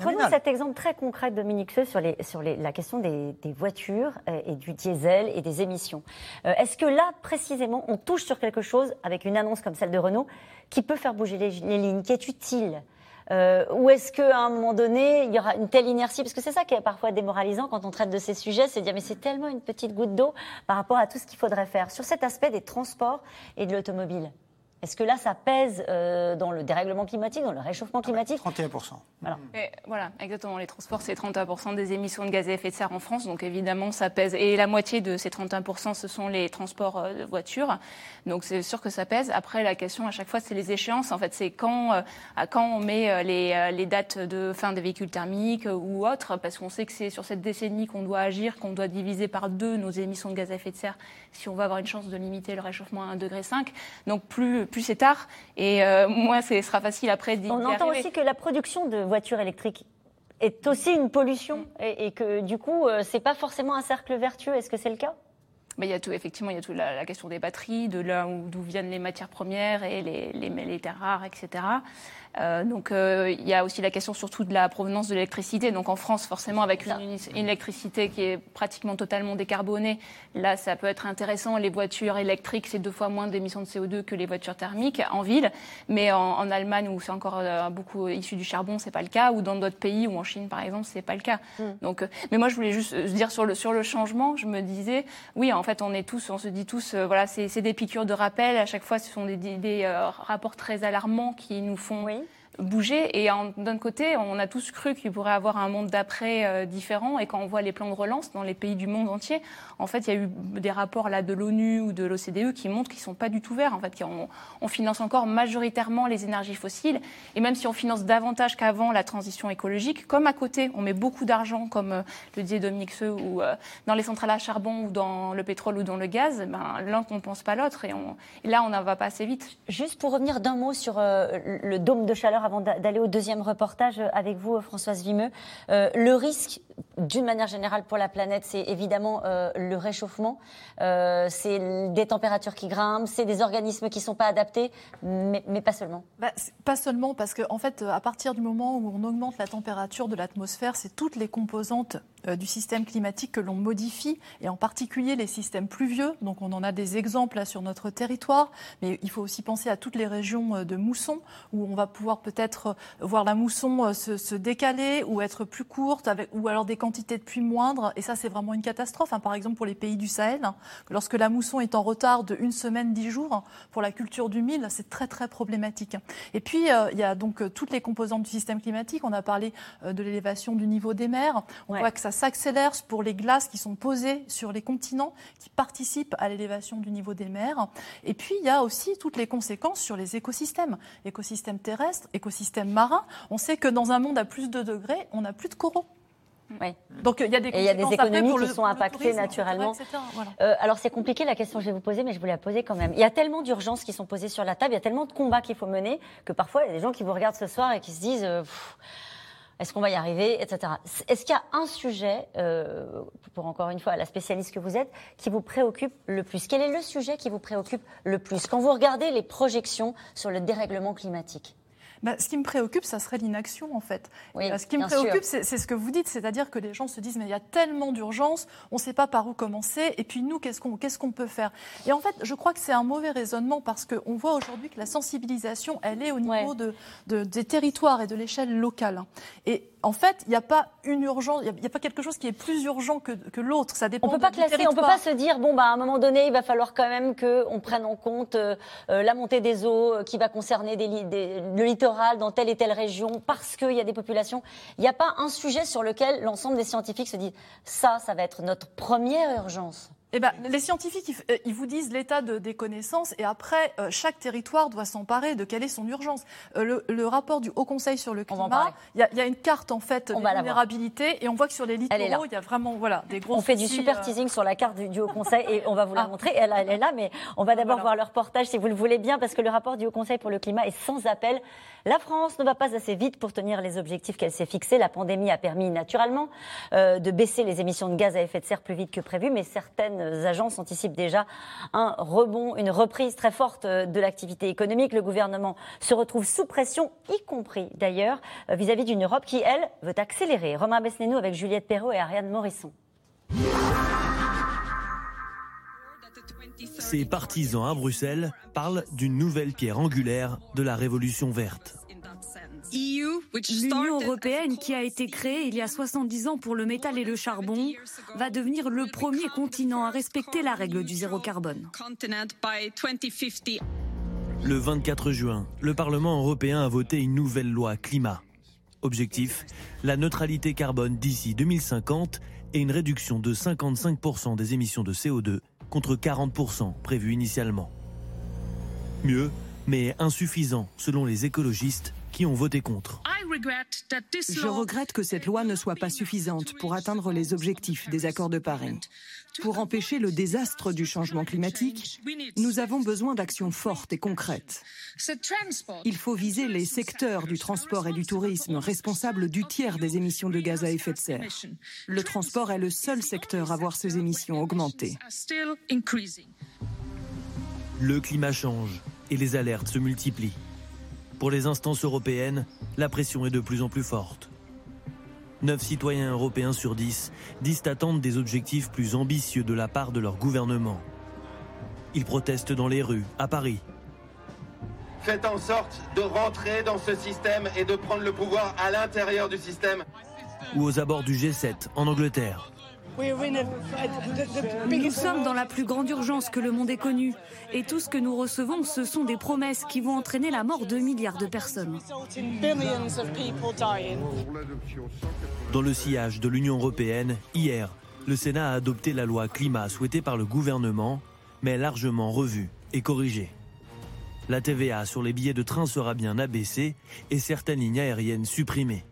Prenons cet exemple très concret, Dominique Seux, sur, les, sur les- la question des, des voitures euh, et du diesel et des émissions. Euh, Est-ce que là, précisément, on touche sur quelque chose avec une annonce comme celle de Renault qui peut faire bouger les, les lignes, qui est utile? Euh, Ou est-ce qu'à un moment donné, il y aura une telle inertie? Parce que c'est ça qui est parfois démoralisant quand on traite de ces sujets, c'est de dire mais c'est tellement une petite goutte d'eau par rapport à tout ce qu'il faudrait faire. Sur cet aspect des transports et de l'automobile, est-ce que là, ça pèse euh, dans le dérèglement climatique, dans le réchauffement climatique 31%. Voilà. Et voilà, exactement. Les transports, c'est 31% des émissions de gaz à effet de serre en France. Donc évidemment, ça pèse. Et la moitié de ces 31%, ce sont les transports euh, de voitures. Donc c'est sûr que ça pèse. Après, la question à chaque fois, c'est les échéances. En fait, c'est quand, euh, à quand on met euh, les, euh, les dates de fin des véhicules thermiques euh, ou autres. Parce qu'on sait que c'est sur cette décennie qu'on doit agir, qu'on doit diviser par deux nos émissions de gaz à effet de serre si on veut avoir une chance de limiter le réchauffement à 1,5 degré. Donc plus, plus c'est tard. Et euh, moins ce sera facile après d'y On entend arriver. aussi que la production de voitures électriques est aussi une pollution et, et que du coup, euh, c'est pas forcément un cercle vertueux. Est-ce que c'est le cas? Il y a tout, effectivement, il y a toute la, question des batteries, de là d'où viennent les matières premières et les, les, les terres rares, etc. Euh, donc euh, il y a aussi la question surtout de la provenance de l'électricité. Donc en France, forcément, avec une, électricité qui est pratiquement totalement décarbonée, là, ça peut être intéressant. Les voitures électriques, c'est deux fois moins d'émissions de CO2 que les voitures thermiques en ville. Mais en, Allemagne, où c'est encore euh, beaucoup issu du charbon, c'est pas le cas. Ou dans d'autres pays, ou en Chine, par exemple, c'est pas le cas. Hmm. Donc, mais moi, je voulais juste dire sur le, sur le changement, je me disais, oui, en fait, on est tous, on se dit tous, voilà, c'est des piqûres de rappel. À chaque fois, ce sont des, des, rapports très alarmants qui nous font oui bouger. Et d'un côté, on a tous cru qu'il pourrait avoir un monde d'après euh, différent. Et quand on voit les plans de relance dans les pays du monde entier, en fait, il y a eu des rapports là de l'ONU ou de l'OCDE qui montrent qu'ils sont pas du tout verts. En fait, on, finance encore majoritairement les énergies fossiles. Et même si on finance davantage qu'avant la transition écologique, comme à côté, on met beaucoup d'argent, comme euh, le disait Dominique Seux, ou euh, dans les centrales à charbon ou dans le pétrole ou dans le gaz, ben, l'un ne pense pas l'autre. Et, et, là, on n'en va pas assez vite. Juste pour revenir d'un mot sur le dôme de chaleur avant d'aller au deuxième reportage avec vous, Françoise Vimeux. Euh, le risque, d'une manière générale, pour la planète, c'est évidemment euh, le réchauffement. Euh, c'est des températures qui grimpent, c'est des organismes qui ne sont pas adaptés, mais, pas seulement. Bah, pas seulement, parce qu'en en fait, à partir du moment où on augmente la température de l'atmosphère, c'est toutes les composantes du système climatique que l'on modifie, et en particulier les systèmes pluvieux. Donc on en a des exemples là sur notre territoire, mais il faut aussi penser à toutes les régions de mousson, où on va pouvoir peut-être voir la mousson euh, se, décaler ou être plus courte, avec, ou alors des quantités de pluie moindres. Et ça, c'est vraiment une catastrophe. Hein. Par exemple, pour les pays du Sahel, hein, lorsque la mousson est en retard de une semaine, dix jours, pour la culture du mil, c'est très, très problématique. Et puis, euh, il y a donc euh, toutes les composantes du système climatique. On a parlé de l'élévation du niveau des mers. On voit que ça s'accélère pour les glaces qui sont posées sur les continents, qui participent à l'élévation du niveau des mers. Et puis, il y a aussi toutes les conséquences sur les écosystèmes, écosystèmes terrestres, écosystèmes marin, on sait que dans un monde à plus de degrés, on n'a plus de coraux. Oui. Donc il y a des, y a des économies qui sont impactées naturellement. Euh, alors c'est compliqué la question que je vais vous poser, mais je vous la poser quand même. Il y a tellement d'urgences qui sont posées sur la table, il y a tellement de combats qu'il faut mener que parfois il y a des gens qui vous regardent ce soir et qui se disent. Euh, est-ce qu'on va y arriver, etc. Est-ce qu'il y a un sujet, euh, pour encore une fois la spécialiste que vous êtes, qui vous préoccupe le plus? Quel est le sujet qui vous préoccupe le plus? Quand vous regardez les projections sur le dérèglement climatique? Bah, ce qui me préoccupe, ça serait l'inaction, en fait. Euh, ce qui me préoccupe, c'est ce que vous dites, c'est-à-dire que les gens se disent, mais il y a tellement d'urgence, on ne sait pas par où commencer, et puis nous, qu'est-ce qu'on peut faire? Et en fait, je crois que c'est un mauvais raisonnement, parce qu'on voit aujourd'hui que la sensibilisation, elle est au niveau de, des territoires et de l'échelle locale. Et en fait, il n'y a pas une urgence, il n'y a, pas quelque chose qui est plus urgent que, que l'autre. Ça dépend. On peut pas classer, on peut pas se dire bon bah à un moment donné, il va falloir quand même qu'on prenne en compte euh, euh, la montée des eaux euh, qui va concerner des, le littoral dans telle et telle région parce qu'il y a des populations. Il n'y a pas un sujet sur lequel l'ensemble des scientifiques se disent ça, ça va être notre première urgence. Eh ben, les scientifiques, ils, euh, vous disent l'état de, des connaissances et après, euh, chaque territoire doit s'emparer de quelle est son urgence. Euh, le, rapport du Haut Conseil sur le climat, il y, a une carte en fait de vulnérabilité et on voit que sur les littoraux, il y a vraiment voilà, des gros On fait du super teasing sur la carte du, Haut Conseil et on va vous la ah. montrer. Elle, elle, est là, mais on va d'abord voir le reportage si vous le voulez bien parce que le rapport du Haut Conseil pour le climat est sans appel. La France ne va pas assez vite pour tenir les objectifs qu'elle s'est fixés. La pandémie a permis naturellement de baisser les émissions de gaz à effet de serre plus vite que prévu, mais certaines agences anticipent déjà un rebond, une reprise très forte euh, de l'activité économique. Le gouvernement se retrouve sous pression, y compris d'ailleurs euh, vis-à-vis d'une Europe qui, elle, veut accélérer. Romain Besnénou avec Juliette Perrault et Ariane Morisson. Ses partisans à Bruxelles parlent d'une nouvelle pierre angulaire de la révolution verte. L'Union européenne, qui a été créée il y a 70 ans pour le métal et le charbon, va devenir le premier continent à respecter la règle du zéro carbone. Le 24 juin, le Parlement européen a voté une nouvelle loi climat. Objectif, la neutralité carbone d'ici 2050 et une réduction de 55% des émissions de CO2 contre 40% prévues initialement. Mieux, mais insuffisant selon les écologistes qui ont voté contre. Je regrette que cette loi ne soit pas suffisante pour atteindre les objectifs des accords de Paris. Pour empêcher le désastre du changement climatique, nous avons besoin d'actions fortes et concrètes. Il faut viser les secteurs du transport et du tourisme responsables du tiers des émissions de gaz à effet de serre. Le transport est le seul secteur à voir ses émissions augmenter. Le climat change et les alertes se multiplient. Pour les instances européennes, la pression est de plus en plus forte. 9 citoyens européens sur 10 disent attendre des objectifs plus ambitieux de la part de leur gouvernement. Ils protestent dans les rues, à Paris. Faites en sorte de rentrer dans ce système et de prendre le pouvoir à l'intérieur du système. Ou aux abords du G7, en Angleterre. Nous sommes dans la plus grande urgence que le monde ait connue. Et tout ce que nous recevons, ce sont des promesses qui vont entraîner la mort de milliards de personnes. Dans le sillage de l'Union européenne, hier, le Sénat a adopté la loi climat souhaitée par le gouvernement, mais largement revue et corrigée. La TVA sur les billets de train sera bien abaissée et certaines lignes aériennes supprimées.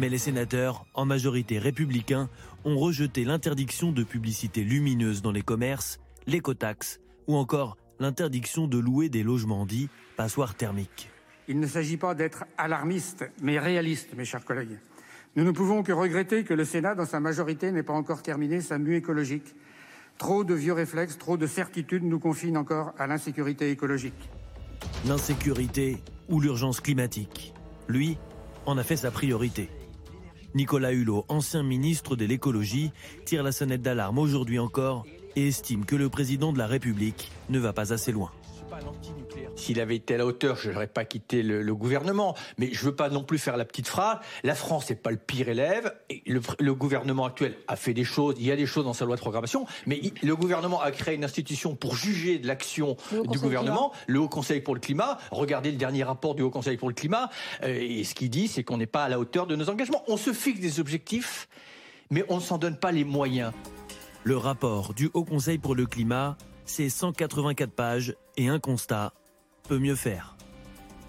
Mais les sénateurs, en majorité républicains, ont rejeté l'interdiction de publicité lumineuse dans les commerces, l'écotaxe ou encore l'interdiction de louer des logements dits passoires thermiques. Il ne s'agit pas d'être alarmiste, mais réaliste, mes chers collègues. Nous ne pouvons que regretter que le Sénat, dans sa majorité, n'ait pas encore terminé sa mue écologique. Trop de vieux réflexes, trop de certitudes nous confinent encore à l'insécurité écologique. L'insécurité ou l'urgence climatique. Lui en a fait sa priorité. Nicolas Hulot, ancien ministre de l'écologie, tire la sonnette d'alarme aujourd'hui encore et estime que le président de la République ne va pas assez loin. S'il avait été à la hauteur, je n'aurais pas quitté le, gouvernement. Mais je ne veux pas non plus faire la petite phrase. La France n'est pas le pire élève. le, gouvernement actuel a fait des choses. Il y a des choses dans sa loi de programmation. Mais le gouvernement a créé une institution pour juger de l'action du gouvernement, le Haut Conseil pour le climat. Regardez le dernier rapport du Haut Conseil pour le climat. Euh, et ce qu'il dit, c'est qu'on n'est pas à la hauteur de nos engagements. On se fixe des objectifs, mais on ne s'en donne pas les moyens. Le rapport du Haut Conseil pour le climat, c'est 184 pages et un constat peut mieux faire.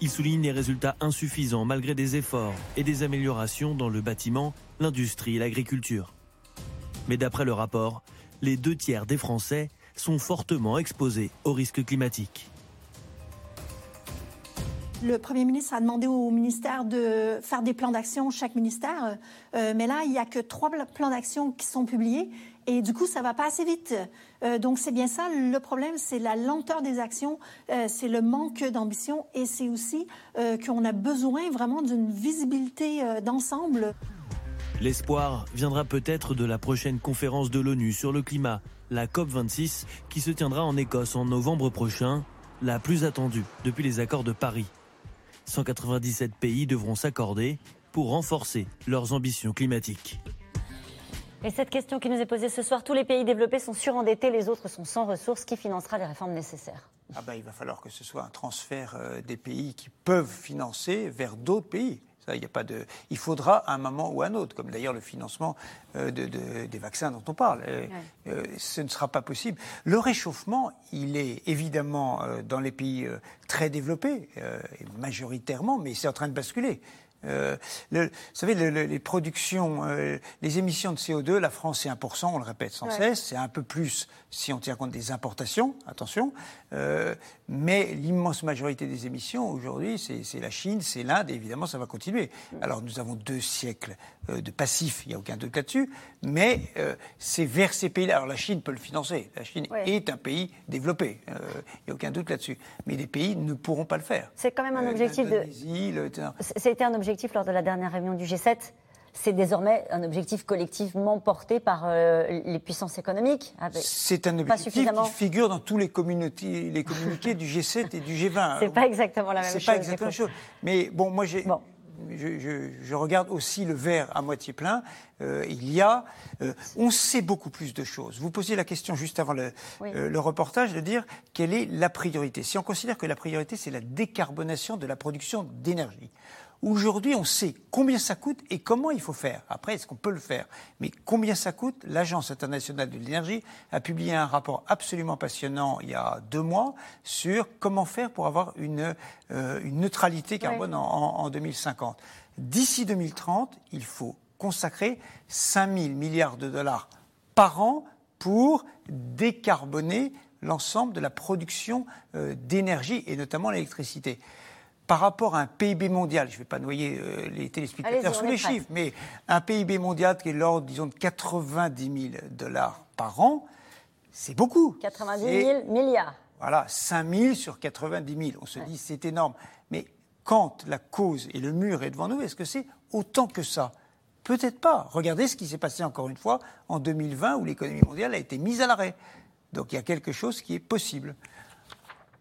Il souligne les résultats insuffisants malgré des efforts et des améliorations dans le bâtiment, l'industrie et l'agriculture. Mais d'après le rapport, les deux tiers des Français sont fortement exposés aux risques climatiques. Le Premier ministre a demandé au ministère de faire des plans d'action, chaque ministère. Euh, mais là, il n'y a que trois plans d'action qui sont publiés. Et du coup, ça va pas assez vite. Euh, donc, c'est bien ça. Le problème, c'est la lenteur des actions, euh, c'est le manque d'ambition et c'est aussi qu'on a besoin vraiment d'une visibilité d'ensemble. L'espoir viendra peut-être de la prochaine conférence de l'ONU sur le climat, la COP26, qui se tiendra en Écosse en novembre prochain, la plus attendue depuis les accords de Paris. 197 pays devront s'accorder pour renforcer leurs ambitions climatiques. Et cette question qui nous est posée ce soir, tous les pays développés sont surendettés, les autres sont sans ressources. Qui financera les réformes nécessaires? Ah ben, Il va falloir que ce soit un transfert euh, des pays qui peuvent financer vers d'autres pays. Ça, y a pas de... Il faudra un moment ou un autre, comme d'ailleurs le financement euh, des vaccins dont on parle. Euh, ce ne sera pas possible. Le réchauffement, il est évidemment dans les pays très développés, majoritairement, mais c'est en train de basculer. Euh, vous savez, les productions, euh, les émissions de CO2, la France c'est 1%, on le répète sans cesse, c'est un peu plus si on tient compte des importations, attention, euh, mais l'immense majorité des émissions aujourd'hui, c'est la Chine, c'est l'Inde, et évidemment ça va continuer. Alors nous avons deux siècles de passifs, il n'y a aucun doute là-dessus, mais c'est vers ces pays-là. Alors la Chine peut le financer, la Chine est un pays développé, il n'y a aucun doute là-dessus, mais les pays ne pourront pas le faire. C'est quand même un objectif de... C'était un objectif lors de la dernière réunion du G7 c'est désormais un objectif collectivement porté par euh, les puissances économiques. C'est un objectif qui figure dans tous les, les communiqués du G7 et du G20. C'est pas exactement la même chose. C'est pas exactement la même chose. Mais bon, moi j'ai. Je, regarde aussi le verre à moitié plein. Euh, il y a, euh, on sait beaucoup plus de choses. Vous posiez la question juste avant le, le, reportage de dire quelle est la priorité. Si on considère que la priorité c'est la décarbonation de la production d'énergie, Aujourd'hui, on sait combien ça coûte et comment il faut faire. Après, est-ce qu'on peut le faire? Mais combien ça coûte? L'Agence internationale de l'énergie a publié un rapport absolument passionnant il y a deux mois sur comment faire pour avoir une, euh, une neutralité carbone en, en 2050. D'ici 2030, il faut consacrer 5 000 milliards de dollars par an pour décarboner l'ensemble de la production euh, d'énergie et notamment l'électricité. Par rapport à un PIB mondial, je ne vais pas noyer euh, les téléspectateurs sous les chiffres, mais un PIB mondial qui est l'ordre, disons, de 90 000 dollars par an, c'est beaucoup. 90 000 milliards. Voilà, 5 000 sur 90 000. On se dit, c'est énorme. Mais quand la cause et le mur est devant nous, est-ce que c'est autant que ça? Peut-être pas. Regardez ce qui s'est passé encore une fois en 2020 où l'économie mondiale a été mise à l'arrêt. Donc il y a quelque chose qui est possible.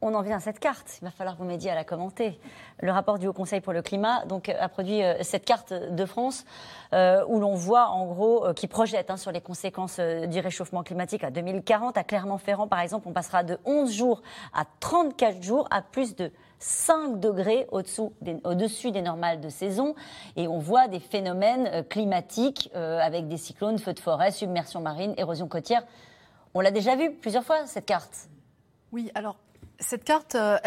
On en vient à cette carte. Il va falloir vous m'aidiez à la commenter. Le rapport du Haut Conseil pour le climat donc, a produit euh, cette carte de France euh, où l'on voit en gros euh, qui projette hein, sur les conséquences du réchauffement climatique à 2040. À Clermont-Ferrand, par exemple, on passera de 11 jours à 34 jours à plus de 5 degrés au-dessus des, normales de saison. Et on voit des phénomènes climatiques avec des cyclones, feux de forêt, submersion marine, érosion côtière. On l'a déjà vu plusieurs fois, cette carte. Oui, alors cette carte, euh,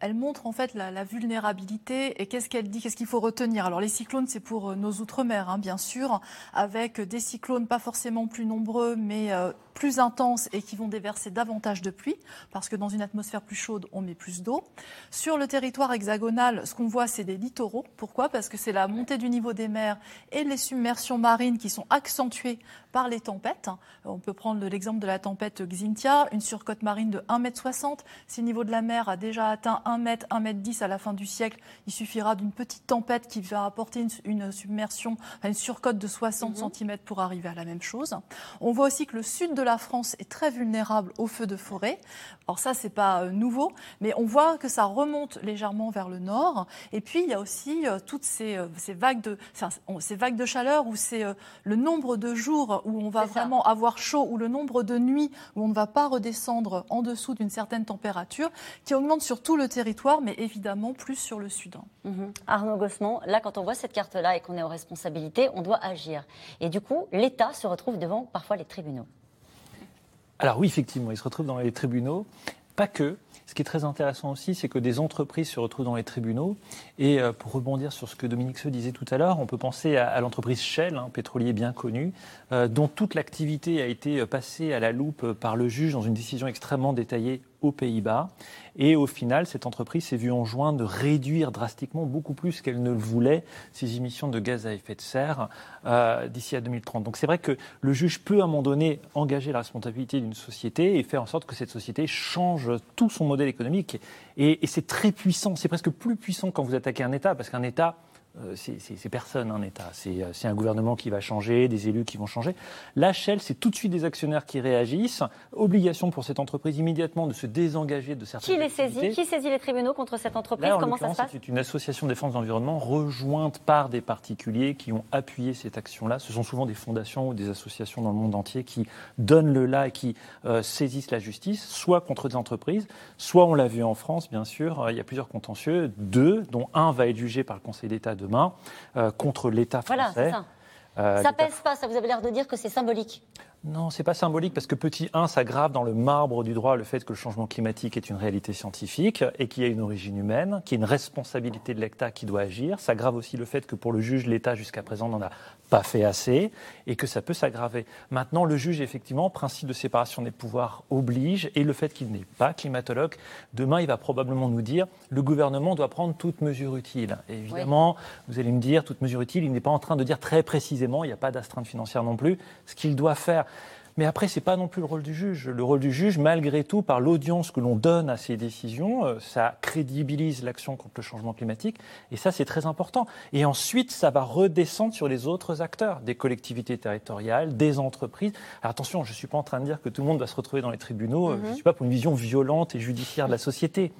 elle, montre en fait la, vulnérabilité et qu'est-ce qu'elle dit, qu'est-ce qu'il faut retenir. Alors les cyclones, c'est pour euh, nos outre-mer, hein, bien sûr, avec des cyclones pas forcément plus nombreux, mais euh, plus intenses et qui vont déverser davantage de pluie, parce que dans une atmosphère plus chaude, on met plus d'eau. Sur le territoire hexagonal, ce qu'on voit, c'est des littoraux. Pourquoi? Parce que c'est la montée du niveau des mers et les submersions marines qui sont accentuées par les tempêtes. On peut prendre l'exemple de la tempête Xintia, une surcote marine de 1,60 m. Si le niveau de la mer a déjà atteint 1 m, 1 m 10 à la fin du siècle, il suffira d'une petite tempête qui va apporter une, submersion, une surcote de 60 mhm. cm pour arriver à la même chose. On voit aussi que le sud de la France est très vulnérable aux feux de forêt. Alors ça, c'est pas euh, nouveau, mais on voit que ça remonte légèrement vers le nord. Et puis il y a aussi euh, toutes ces, euh, ces, vagues de, ces vagues de chaleur où c'est le nombre de jours où on va vraiment avoir chaud, ou le nombre de nuits où on ne va pas redescendre en dessous d'une certaine température, qui augmente sur tout le territoire, mais évidemment plus sur le sud. Mhm. Arnaud Gossement, là, quand on voit cette carte-là et qu'on est aux responsabilités, on doit agir. Et du coup, l'État se retrouve devant parfois les tribunaux. Alors oui, effectivement, il se retrouve dans les tribunaux. Pas que. Ce qui est très intéressant aussi, c'est que des entreprises se retrouvent dans les tribunaux. Et euh, pour rebondir sur ce que Dominique Se disait tout à l'heure, on peut penser à, l'entreprise Shell, un pétrolier bien connu, euh, dont toute l'activité a été passée à la loupe par le juge dans une décision extrêmement détaillée aux Pays-Bas. Et au final, cette entreprise s'est vue enjoindre de réduire drastiquement, beaucoup plus qu'elle ne le voulait, ses émissions de gaz à effet de serre euh, d'ici à 2030. Donc c'est vrai que le juge peut à un moment donné engager la responsabilité d'une société et faire en sorte que cette société change tout son modèle économique. et c'est très puissant, c'est presque plus puissant quand vous attaquez un État, parce qu'un État c'est personne un État. Euh, c'est un gouvernement qui va changer, des élus qui vont changer. La Shell, c'est tout de suite des actionnaires qui réagissent. Obligation pour cette entreprise immédiatement de se désengager de certaines Qui les saisit Qui saisit les tribunaux contre cette entreprise Comment ça se passe C'est une association de défense de l'environnement rejointe par des particuliers qui ont appuyé cette action-là. Ce sont souvent des fondations ou des associations dans le monde entier qui donnent le là et qui euh, saisissent la justice, soit contre des entreprises, soit on l'a vu en France, bien sûr, il y a plusieurs contentieux, deux, dont un va être jugé par le Conseil d'État demain euh, contre l'État français. Voilà, ça. Euh, ça pèse pas, ça vous avez l'air de dire que c'est symbolique. Non, c'est pas symbolique parce que petit 1, ça grave dans le marbre du droit le fait que le changement climatique est une réalité scientifique et qu'il y a une origine humaine, qu'il y a une responsabilité de l'État qui doit agir. Ça grave aussi le fait que pour le juge, l'État jusqu'à présent n'en a pas fait assez et que ça peut s'aggraver. Maintenant, le juge, effectivement, principe de séparation des pouvoirs oblige et le fait qu'il n'est pas climatologue, demain, il va probablement nous dire le gouvernement doit prendre toute mesure utile. évidemment, vous allez me dire toute mesure utile, il n'est pas en train de dire très précisément, il n'y a pas d'astreinte financière non plus, ce qu'il doit faire. Mais après, ce n'est pas non plus le rôle du juge. Le rôle du juge, malgré tout, par l'audience que l'on donne à ces décisions, euh, ça crédibilise l'action contre le changement climatique. Et ça, c'est très important. Et ensuite, ça va redescendre sur les autres acteurs, des collectivités territoriales, des entreprises. Alors attention, je ne suis pas en train de dire que tout le monde va se retrouver dans les tribunaux. Euh, je ne mhm. suis pas pour une vision violente et judiciaire de la société.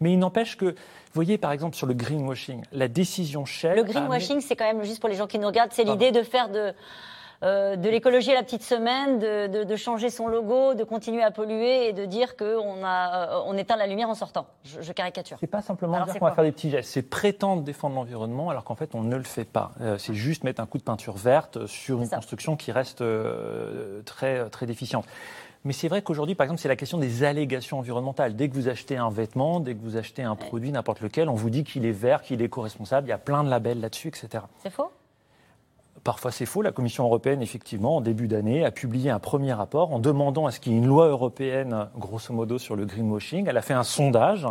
Mais il n'empêche que, vous voyez par exemple sur le greenwashing, la décision Shell. Le greenwashing, c'est quand même, juste pour les gens qui nous regardent, c'est l'idée de faire de euh, de l'écologie à la petite semaine, de, changer son logo, de continuer à polluer et de dire qu'on a, on éteint la lumière en sortant. Je, caricature. C'est pas simplement dire qu'on va faire des petits gestes, c'est prétendre défendre l'environnement alors qu'en fait on ne le fait pas. c'est juste mettre un coup de peinture verte sur une construction qui reste très, très déficiente. Mais c'est vrai qu'aujourd'hui, par exemple, c'est la question des allégations environnementales. Dès que vous achetez un vêtement, dès que vous achetez un produit, n'importe lequel, on vous dit qu'il est vert, qu'il est éco-responsable. Il y a plein de labels là-dessus, etc. C'est faux? Parfois c'est faux. La Commission européenne, effectivement, en début d'année, a publié un premier rapport en demandant à ce qu'il y ait une loi européenne, grosso modo, sur le greenwashing. Elle a fait un sondage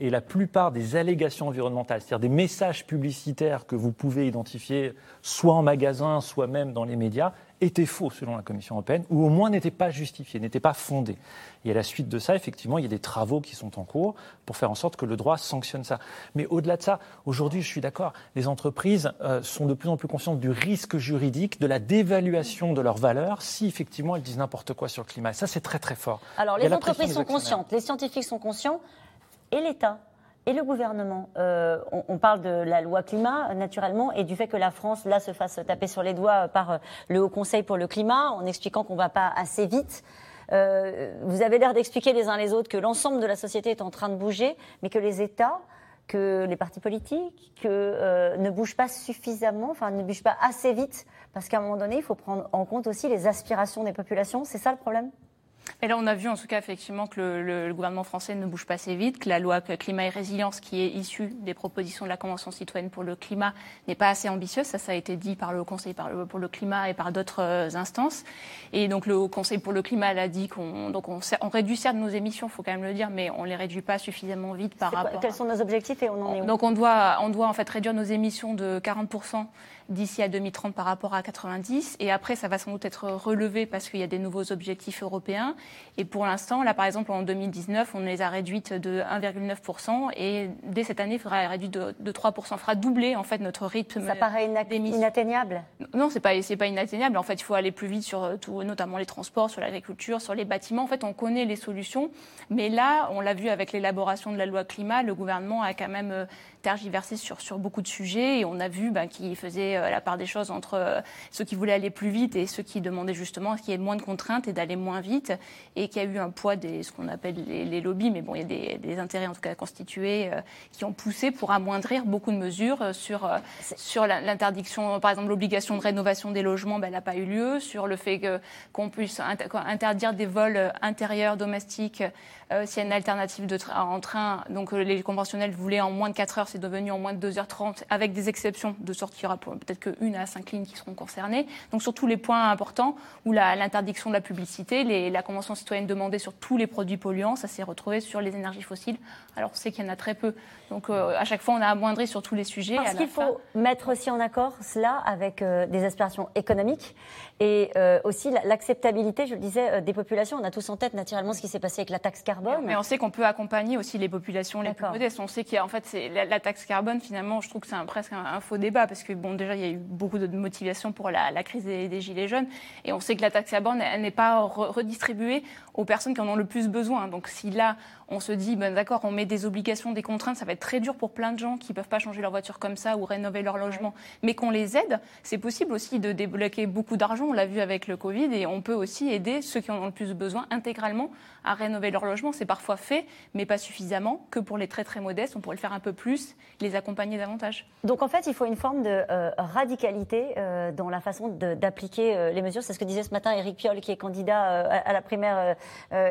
et la plupart des allégations environnementales, c'est-à-dire des messages publicitaires que vous pouvez identifier soit en magasin, soit même dans les médias, étaient faux selon la Commission européenne, ou au moins n'étaient pas justifiés, n'étaient pas fondés. Et à la suite de ça, effectivement, il y a des travaux qui sont en cours pour faire en sorte que le droit sanctionne ça. Mais au-delà de ça, aujourd'hui, je suis d'accord, les entreprises euh, sont de plus en plus conscientes du risque juridique, de la dévaluation de leurs valeurs, si effectivement elles disent n'importe quoi sur le climat. Et ça, c'est très très fort. Alors, les entreprises sont conscientes, les scientifiques sont conscients, et l'État et le gouvernement. Euh, on, parle de la loi climat, naturellement, et du fait que la France, là, se fasse taper sur les doigts par euh, le Haut Conseil pour le climat, en expliquant qu'on ne va pas assez vite. Euh, vous avez l'air d'expliquer les uns les autres que l'ensemble de la société est en train de bouger, mais que les États, que les partis politiques, que ne bougent pas suffisamment, enfin ne bougent pas assez vite, parce qu'à un moment donné, il faut prendre en compte aussi les aspirations des populations. C'est ça le problème? Et là, on a vu en tout cas effectivement que le, gouvernement français ne bouge pas assez vite, que la loi climat et résilience qui est issue des propositions de la Convention citoyenne pour le climat n'est pas assez ambitieuse. Ça, ça a été dit par le Conseil pour le climat et par d'autres euh, instances. Et donc le Conseil pour le climat a dit qu'on donc on, réduit certes nos émissions, il faut quand même le dire, mais on les réduit pas suffisamment vite par rapport. quels sont nos objectifs et on en est où? Donc on doit on doit en fait réduire nos émissions de 40 d'ici à 2030 par rapport à 90. Et après, ça va sans doute être relevé parce qu'il y a des nouveaux objectifs européens. Et pour l'instant, là, par exemple, en 2019, on les a réduites de 1,9%. Et dès cette année, il faudra les réduire de, de 3%. Il faudra doubler, en fait, notre rythme. Ça paraît inatteignable? Non, c'est pas, pas inatteignable. En fait, il faut aller plus vite sur tout, notamment les transports, sur l'agriculture, sur les bâtiments. En fait, on connaît les solutions. Mais là, on l'a vu avec l'élaboration de la loi climat, le gouvernement a quand même euh, tergiversé sur, sur beaucoup de sujets. Et on a vu ben, qu'il faisait euh, la part des choses entre euh, ceux qui voulaient aller plus vite et ceux qui demandaient justement qu'il y ait moins de contraintes et d'aller moins vite. Et qu'il y a eu un poids des ce qu'on appelle les, lobbies, mais bon, il y a des, intérêts en tout cas constitués euh, qui ont poussé pour amoindrir beaucoup de mesures sur, sur l'interdiction, par exemple l'obligation de rénovation des logements, ben, elle n'a pas eu lieu. Sur le fait qu'on puisse interdire des vols intérieurs domestiques euh, s'il y a une alternative de en train, donc les conventionnels voulaient en moins de 4 heures, c'est devenu en moins de 2h30, avec des exceptions, de sorte qu'il y aura peut-être qu'une à cinq lignes qui seront concernées. Donc sur tous les points importants, où l'interdiction de la publicité, les, la Convention citoyenne demandait sur tous les produits polluants, ça s'est retrouvé sur les énergies fossiles. Alors on sait qu'il y en a très peu. Donc euh, à chaque fois, on a amoindri sur tous les sujets. Parce qu'il faut mettre aussi en accord cela avec des aspirations économiques et aussi l'acceptabilité, je le disais, des populations. On a tous en tête naturellement ce qui s'est passé avec la taxe carbone mais on sait qu'on peut accompagner aussi les populations les plus modestes. On sait qu'il y a en fait la, la, taxe carbone. Finalement, je trouve que c'est presque un, faux débat parce que bon, déjà il y a eu beaucoup de motivation pour la, crise des, gilets jaunes et on sait que la taxe carbone elle, n'est pas redistribuée aux personnes qui en ont le plus besoin. Donc si là on se dit, ben, d'accord, on met des obligations, des contraintes, ça va être très dur pour plein de gens qui ne peuvent pas changer leur voiture comme ça ou rénover leur logement, mais qu'on les aide, c'est possible aussi de débloquer beaucoup d'argent, on l'a vu avec le Covid, et on peut aussi aider ceux qui en ont le plus besoin intégralement à rénover leur logement. C'est parfois fait, mais pas suffisamment, que pour les très très modestes, on pourrait le faire un peu plus, les accompagner davantage. Donc en fait, il faut une forme de euh, radicalité euh, dans la façon d'appliquer euh, les mesures. C'est ce que disait ce matin Éric Piolle, qui est candidat à, la primaire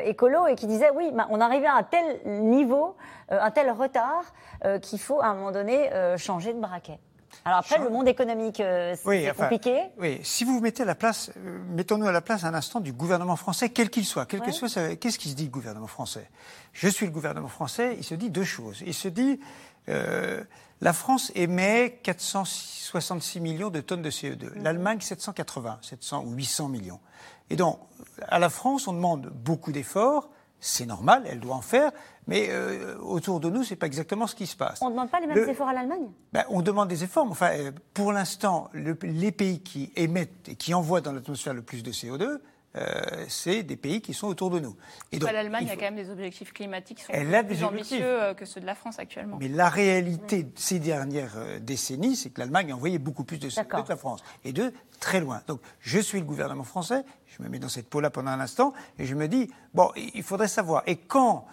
écolo, et qui disait, oui, bah, on arrivait à tel niveau, euh, un tel retard euh, qu'il faut à un moment donné euh, changer de braquet. Alors après, le monde économique, c'est compliqué. Oui, si vous vous mettez à la place, mettons-nous à la place un instant du gouvernement français, quel qu'il soit, quel que soit, qu'est-ce qui se dit le gouvernement français? Je suis le gouvernement français, il se dit deux choses. Il se dit, la France émet 466 millions de tonnes de CO2, mhm. l'Allemagne 780, 700 ou 800 millions. Et donc, à la France, on demande beaucoup d'efforts, c'est normal, elle doit en faire, mais euh, autour de nous, ce n'est pas exactement ce qui se passe. On ne demande pas les mêmes efforts à l'Allemagne? Ben, On demande des efforts, mais enfin, euh, pour l'instant, les pays qui émettent et qui envoient dans l'atmosphère le plus de CO2, c'est des pays qui sont autour de nous. Et donc, L'Allemagne a quand même des objectifs climatiques qui sont plus ambitieux que ceux de la France actuellement. Mais la réalité de ces dernières décennies, c'est que l'Allemagne a envoyé beaucoup plus de CO2 que la France. Et de très loin. Donc je suis le gouvernement français, je me mets dans cette peau-là pendant un instant, et je me dis, bon, il faudrait savoir. Et quand,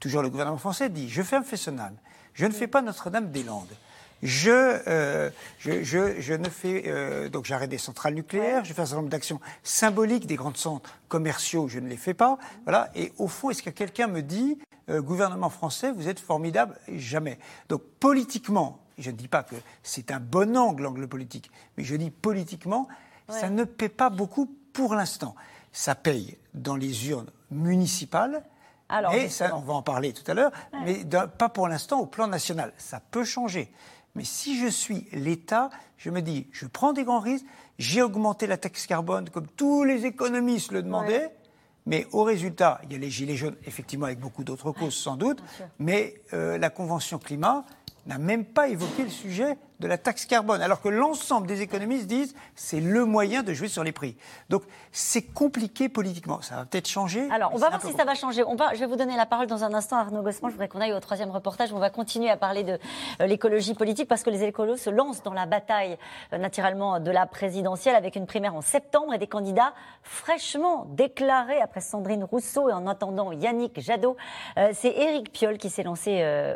toujours le gouvernement français dit, je ferme Fessenheim, je ne fais pas Notre-Dame-des-Landes, je, euh, je, je, je, ne fais euh, donc j'arrête des centrales nucléaires, je fais un certain nombre d'actions symboliques des grands centres commerciaux, je ne les fais pas. Voilà. Et au fond, est-ce que quelqu'un me dit, euh, gouvernement français, vous êtes formidable? Jamais. Donc politiquement, je ne dis pas que c'est un bon angle, l'angle politique, mais je dis politiquement, ça ne paie pas beaucoup pour l'instant. Ça paye dans les urnes municipales. Alors, et ça, on va en parler tout à l'heure, mais pas pour l'instant au plan national. Ça peut changer. Mais si je suis l'État, je me dis, je prends des grands risques, j'ai augmenté la taxe carbone comme tous les économistes le demandaient, mais au résultat, il y a les gilets jaunes, effectivement avec beaucoup d'autres causes sans doute, mais euh, la Convention climat n'a même pas évoqué le sujet de la taxe carbone, alors que l'ensemble des économistes disent c'est le moyen de jouer sur les prix. Donc c'est compliqué politiquement. Ça va peut-être changer. Alors on va voir si ça va changer. On va, je vais vous donner la parole dans un instant, Arnaud Gossman. Je voudrais qu'on aille au troisième reportage. On va continuer à parler de euh, l'écologie politique parce que les écolos se lancent dans la bataille euh, naturellement de la présidentielle avec une primaire en septembre et des candidats fraîchement déclarés après Sandrine Rousseau et en attendant Yannick Jadot. Euh, c'est Éric Piolle qui s'est lancé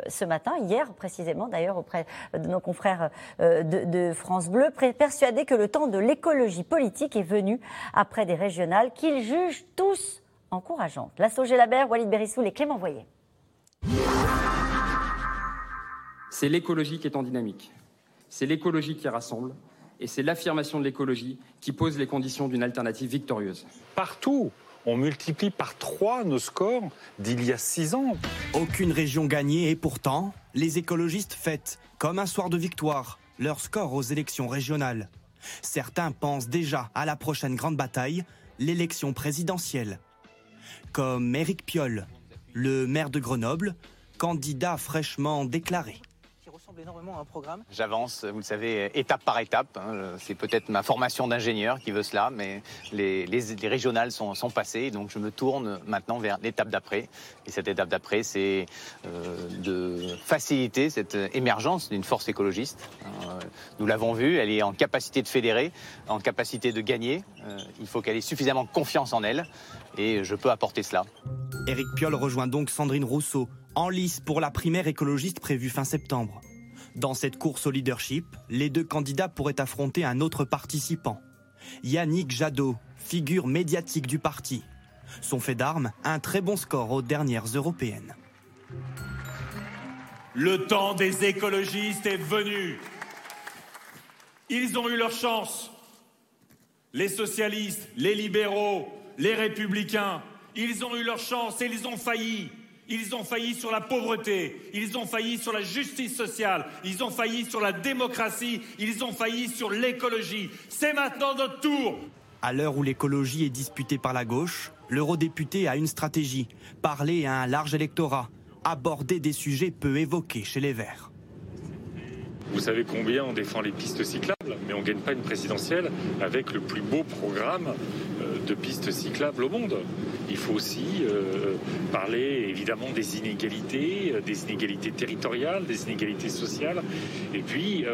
ce matin, hier précisément d'ailleurs auprès de nos confrères euh, de, France Bleu, persuadé que le temps de l'écologie politique est venu après des régionales qu'ils jugent tous encourageantes. La Labert, Walid Berissoul et Clément Voyer. C'est l'écologie qui est en dynamique. C'est l'écologie qui rassemble. Et c'est l'affirmation de l'écologie qui pose les conditions d'une alternative victorieuse. Partout, on multiplie par trois nos scores d'il y a six ans. Aucune région gagnée et pourtant, les écologistes fêtent, comme un soir de victoire, leur score aux élections régionales. Certains pensent déjà à la prochaine grande bataille, l'élection présidentielle. Comme Éric Piolle, le maire de Grenoble, candidat fraîchement déclaré énormément un programme. J'avance, vous le savez, étape par étape. Hein. C'est peut-être ma formation d'ingénieur qui veut cela, mais les, régionales sont, passées, donc je me tourne maintenant vers l'étape d'après. Et cette étape d'après, c'est euh, de faciliter cette émergence d'une force écologiste. Euh, nous l'avons vu, elle est en capacité de fédérer, en capacité de gagner. Euh, il faut qu'elle ait suffisamment confiance en elle, et je peux apporter cela. Éric Piolle rejoint donc Sandrine Rousseau en lice pour la primaire écologiste prévue fin septembre. Dans cette course au leadership, les deux candidats pourraient affronter un autre participant. Yannick Jadot, figure médiatique du parti. Son fait d'armes, un très bon score aux dernières européennes. Le temps des écologistes est venu. Ils ont eu leur chance. Les socialistes, les libéraux, les républicains, ils ont eu leur chance et ils ont failli. Ils ont failli sur la pauvreté, ils ont failli sur la justice sociale, ils ont failli sur la démocratie, ils ont failli sur l'écologie. C'est maintenant notre tour. À l'heure où l'écologie est disputée par la gauche, l'eurodéputé a une stratégie, parler à un large électorat, aborder des sujets peu évoqués chez les Verts. Vous savez combien on défend les pistes cyclables, mais on ne gagne pas une présidentielle avec le plus beau programme euh, de pistes cyclables au monde. Il faut aussi euh, parler évidemment des inégalités, euh, des inégalités territoriales, des inégalités sociales, et puis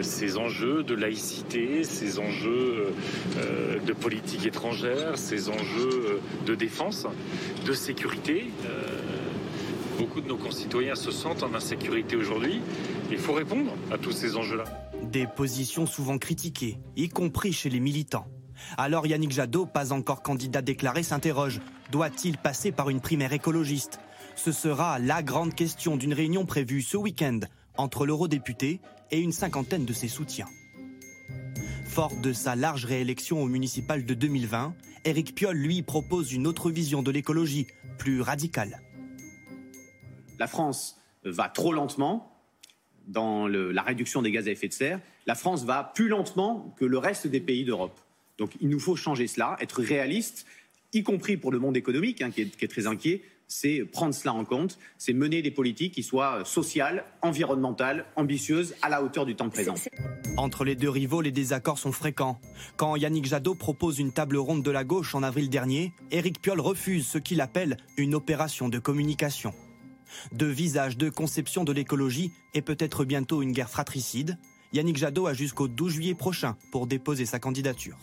ces enjeux de laïcité, ces enjeux de politique étrangère, ces enjeux de défense, de sécurité. Beaucoup de nos concitoyens se sentent en insécurité aujourd'hui. Il faut répondre à tous ces enjeux-là. Des positions souvent critiquées, y compris chez les militants. Alors Yannick Jadot, pas encore candidat déclaré, s'interroge. Doit-il passer par une primaire écologiste? Ce sera la grande question d'une réunion prévue ce week-end entre l'eurodéputé et une cinquantaine de ses soutiens. Fort de sa large réélection au municipal de 2020, Éric Piolle, lui, propose une autre vision de l'écologie, plus radicale la France va trop lentement dans la réduction des gaz à effet de serre. La France va plus lentement que le reste des pays d'Europe. Donc il nous faut changer cela, être réaliste, y compris pour le monde économique, hein, qui, est, très inquiet, c'est prendre cela en compte, c'est mener des politiques qui soient sociales, environnementales, ambitieuses, à la hauteur du temps présent. Entre les deux rivaux, les désaccords sont fréquents. Quand Yannick Jadot propose une table ronde de la gauche en avril dernier, Éric Piolle refuse ce qu'il appelle une opération de communication. Deux visages, de conception de l'écologie et peut-être bientôt une guerre fratricide. Yannick Jadot a jusqu'au 12 juillet prochain pour déposer sa candidature.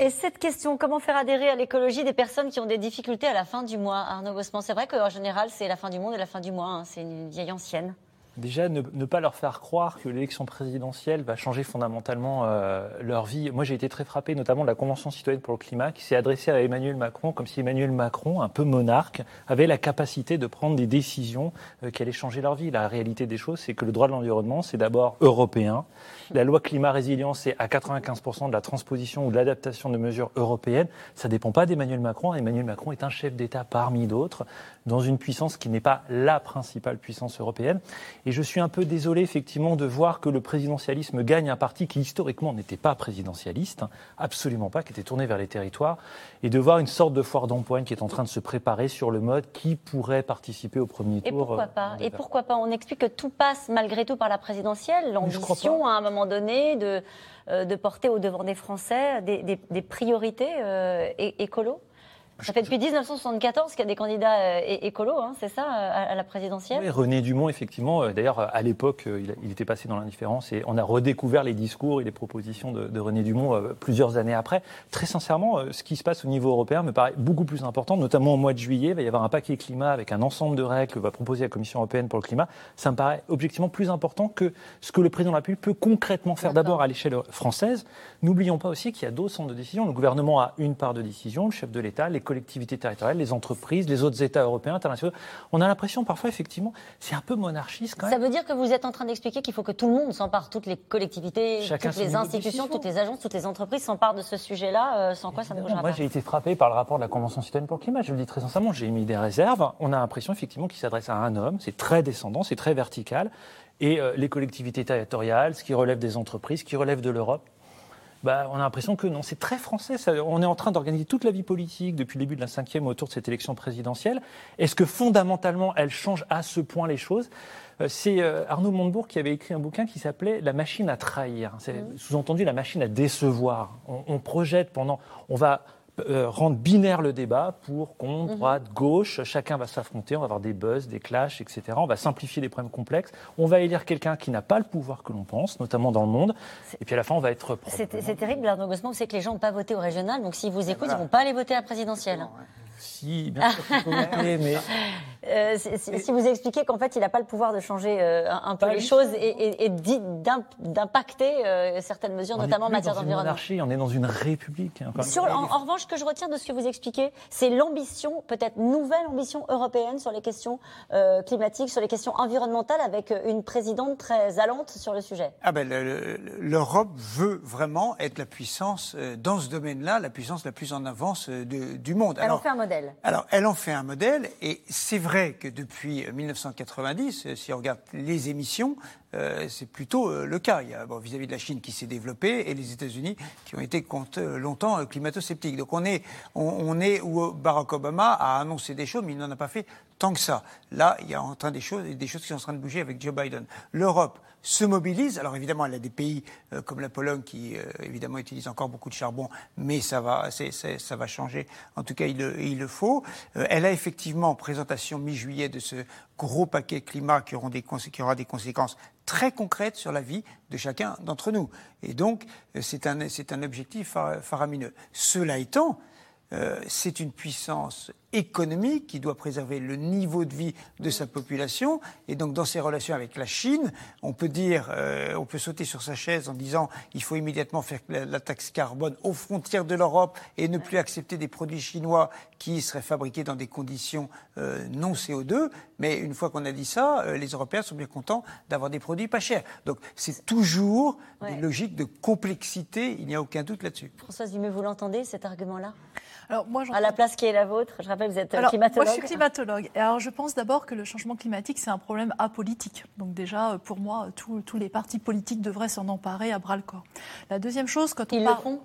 Et cette question, comment faire adhérer à l'écologie des personnes qui ont des difficultés à la fin du mois Arnaud Gossman, c'est vrai qu'en général, c'est la fin du monde et la fin du mois, hein. c'est une vieille ancienne. Déjà, ne, pas leur faire croire que l'élection présidentielle va changer fondamentalement euh, leur vie. Moi, j'ai été très frappé, notamment de la Convention citoyenne pour le climat, qui s'est adressée à Emmanuel Macron, comme si Emmanuel Macron, un peu monarque, avait la capacité de prendre des décisions euh, qui allaient changer leur vie. La réalité des choses, c'est que le droit de l'environnement, c'est d'abord européen. La loi climat résilience, c'est à 95% de la transposition ou de l'adaptation de mesures européennes. Ça ne dépend pas d'Emmanuel Macron. Emmanuel Macron est un chef d'État parmi d'autres, dans une puissance qui n'est pas la principale puissance européenne. Et je suis un peu désolé, effectivement, de voir que le présidentialisme gagne un parti qui, historiquement, n'était pas présidentialiste, hein, absolument pas, qui était tourné vers les territoires, et de voir une sorte de foire d'empoigne qui est en train de se préparer sur le mode qui pourrait participer au premier tour. Et pourquoi euh, pas Et pourquoi pas On explique que tout passe malgré tout par la présidentielle, l'ambition à un moment donné de, euh, de porter au devant des Français des, priorités euh, écolo ça fait depuis 1974 qu'il y a des candidats euh, écolos, hein, c'est ça, euh, à, la présidentielle? Oui, René Dumont, effectivement, euh, d'ailleurs, à l'époque, il, était passé dans l'indifférence et on a redécouvert les discours et les propositions de, René Dumont plusieurs années après. Très sincèrement, ce qui se passe au niveau européen me paraît beaucoup plus important, notamment au mois de juillet. Il va y avoir un paquet climat avec un ensemble de règles que va proposer la Commission européenne pour le climat. Ça me paraît objectivement plus important que ce que le président de la République peut concrètement faire d'abord à l'échelle française. N'oublions pas aussi qu'il y a d'autres centres de décision. Le gouvernement a une part de décision, le chef de l'État, les collectivités territoriales, les entreprises, les autres États européens, internationaux. On a l'impression parfois, effectivement, c'est un peu monarchiste quand même. Ça veut dire que vous êtes en train d'expliquer qu'il faut que tout le monde s'empare, toutes les collectivités, toutes les institutions, toutes les agences, toutes les entreprises s'emparent de ce sujet-là, euh, sans quoi ça ne bougera pas. Moi, j'ai été frappé par le rapport de la Convention citoyenne pour le climat. Je le dis très sincèrement, j'ai émis des réserves. On a l'impression, effectivement, qu'il s'adresse à un homme. C'est très descendant, c'est très vertical. Et euh, les collectivités territoriales, ce qui relève des entreprises, ce qui relève de l'Europe, bah, on a l'impression que non, c'est très français. on est en train d'organiser toute la vie politique depuis le début de la cinquième autour de cette élection présidentielle. Est-ce que fondamentalement, elle change à ce point les choses? Euh, c'est euh, Arnaud Montebourg qui avait écrit un bouquin qui s'appelait La machine à trahir. C'est sous-entendu la machine à décevoir. on, projette pendant. On va euh, rendre binaire le débat pour contre, mhm. droite, gauche. Chacun va s'affronter, on va avoir des buzz, des clashs, etc. On va simplifier des problèmes complexes. On va élire quelqu'un qui n'a pas le pouvoir que l'on pense, notamment dans le monde. Et puis à la fin, on va être. C'est terrible, Arnaud Gosselin, c'est que les gens n'ont pas voté au régional, donc s'ils vous écoutent, ils ne vont pas aller voter à la présidentielle. Si, bien sûr, mais euh, si vous expliquez qu'en fait, il n'a pas le pouvoir de changer euh, un, peu les choses et, d'impacter euh, certaines mesures, notamment en matière d'environnement. On est dans une république. Hein, en, revanche, ce que je retiens de ce que vous expliquez, c'est l'ambition, peut-être nouvelle ambition européenne sur les questions climatiques, sur les questions environnementales, avec une présidente très allante sur le sujet. Ah ben, l'Europe veut vraiment être la puissance dans ce domaine-là, la puissance la plus en avance du monde. Elle en fait un Alors, elle en fait un modèle, et c'est vrai que depuis 1990, euh, si on regarde les émissions, euh, c'est plutôt euh, le cas. Il y a vis-à-vis de la Chine qui s'est développée et les États-Unis qui ont été longtemps climato-sceptiques. Donc on est, on, est où Barack Obama a annoncé des choses, mais il n'en a pas fait tant que ça. Là, il y a en train des choses, des choses qui sont en train de bouger avec Joe Biden. L'Europe se mobilise. Alors évidemment, elle a des pays comme la Pologne qui évidemment utilisent encore beaucoup de charbon, mais ça va, ça va changer. En tout cas, il, le faut. elle a effectivement présentation mi-juillet de ce gros paquet climat qui, qui aura des conséquences très concrètes sur la vie de chacun d'entre nous. Et donc, euh, c'est un, un objectif faramineux. Cela étant, euh, c'est une puissance économique qui doit préserver le niveau de vie de sa population. Et donc, dans ses relations avec la Chine, on peut dire, euh, on peut sauter sur sa chaise en disant il faut immédiatement faire la, taxe carbone aux frontières de l'Europe et ne plus accepter des produits chinois qui seraient fabriqués dans des conditions non CO2. Mais une fois qu'on a dit ça, les Européens sont bien contents d'avoir des produits pas chers. Donc, c'est toujours une logique de complexité, il n'y a aucun doute là-dessus. Françoise Dumais, vous l'entendez, cet argument-là? Alors, moi, à la place qui est la vôtre, je rappelle, vous êtes alors, climatologue. Moi, je suis climatologue. Et alors, je pense d'abord que le changement climatique, c'est un problème apolitique. Donc déjà, pour moi, tous les partis politiques devraient s'en emparer à bras le corps. La deuxième chose, quand on Ils le font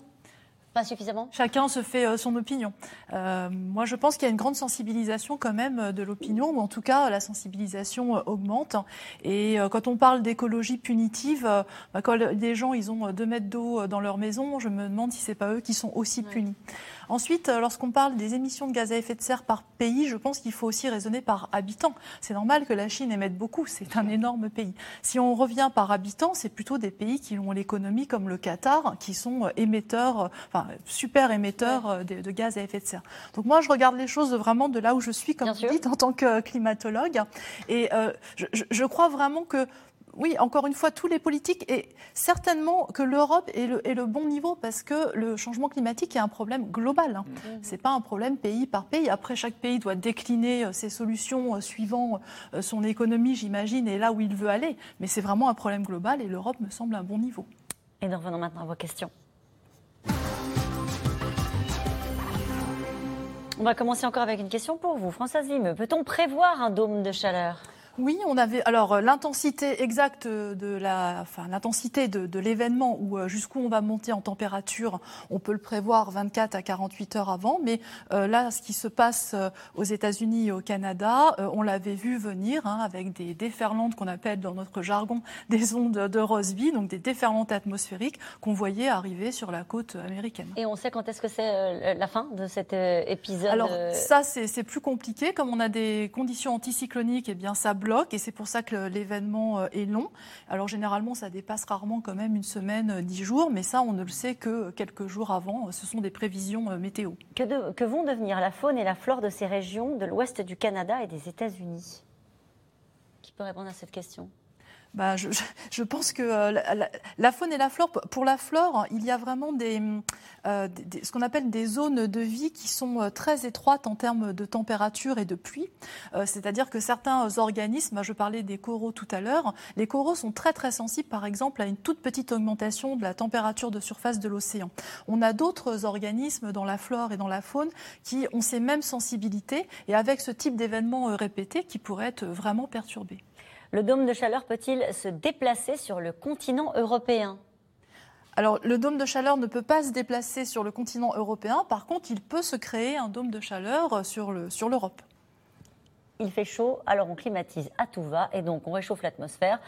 Pas suffisamment? Chacun se fait euh, son opinion. Euh, moi, je pense qu'il y a une grande sensibilisation quand même euh, de l'opinion, ou en tout cas, la sensibilisation augmente. Et quand on parle d'écologie punitive, bah, quand les gens ils ont deux mètres d'eau dans leur maison, je me demande si c'est pas eux qui sont aussi punis. Ensuite, lorsqu'on parle des émissions de gaz à effet de serre par pays, je pense qu'il faut aussi raisonner par habitant. C'est normal que la Chine émette beaucoup, c'est un énorme pays. Si on revient par habitant, c'est plutôt des pays qui ont l'économie comme le Qatar, qui sont émetteurs, enfin, super émetteurs euh, de, gaz à effet de serre. Donc moi, je regarde les choses vraiment de là où je suis, comme vous dites, en tant que climatologue. Et euh, je, je, crois vraiment que oui, encore une fois, tous les politiques, et certainement que l'Europe est le, est le, bon niveau parce que le changement climatique est un problème global. Hein. Mm. Ce n'est pas un problème pays par pays. Après, chaque pays doit décliner euh, ses solutions suivant son économie, j'imagine, et là où il veut aller. Mais c'est vraiment un problème global et l'Europe me semble un bon niveau. Et nous revenons maintenant à vos questions. On va commencer encore avec une question pour vous. Françoise Vime, peut-on prévoir un dôme de chaleur? Oui, on avait alors euh, l'intensité exacte de la, enfin l'intensité de, l'événement ou euh, jusqu'où on va monter en température, on peut le prévoir 24 à 48 heures avant. Mais euh, là, ce qui se passe aux États-Unis et au Canada, on l'avait vu venir hein, avec des déferlantes qu'on appelle dans notre jargon des ondes de Rossby, donc des déferlantes atmosphériques qu'on voyait arriver sur la côte américaine. Et on sait quand est-ce que c'est la fin de cet épisode Alors ça, c'est plus compliqué. Comme on a des conditions anticycloniques, et eh bien ça bloc et c'est pour ça que l'événement euh, est long. Alors généralement, ça dépasse rarement quand même une semaine, euh, dix jours, mais ça, on ne le sait que quelques jours avant. Ce sont des prévisions euh, météo. Que, que vont devenir la faune et la flore de ces régions de l'ouest du Canada et des États-Unis? Qui peut répondre à cette question? Bah, je, pense que la, faune et la flore, pour la flore, il y a vraiment des, euh, ce qu'on appelle des zones de vie qui sont euh, très étroites en termes de température et de pluie. Euh, c'est-à-dire que certains organismes, je parlais des coraux tout à l'heure, les coraux sont très très sensibles par exemple à une toute petite augmentation de la température de surface de l'océan. On a d'autres organismes dans la flore et dans la faune qui ont ces mêmes sensibilités et avec ce type d'événements répétés qui pourraient être vraiment perturbés. Le dôme de chaleur peut-il se déplacer sur le continent européen alors, le dôme de chaleur ne peut pas se déplacer sur le continent européen. Par contre, il peut se créer un dôme de chaleur sur l'Europe. Sur il fait chaud, alors on climatise à tout va et donc on réchauffe l'atmosphère.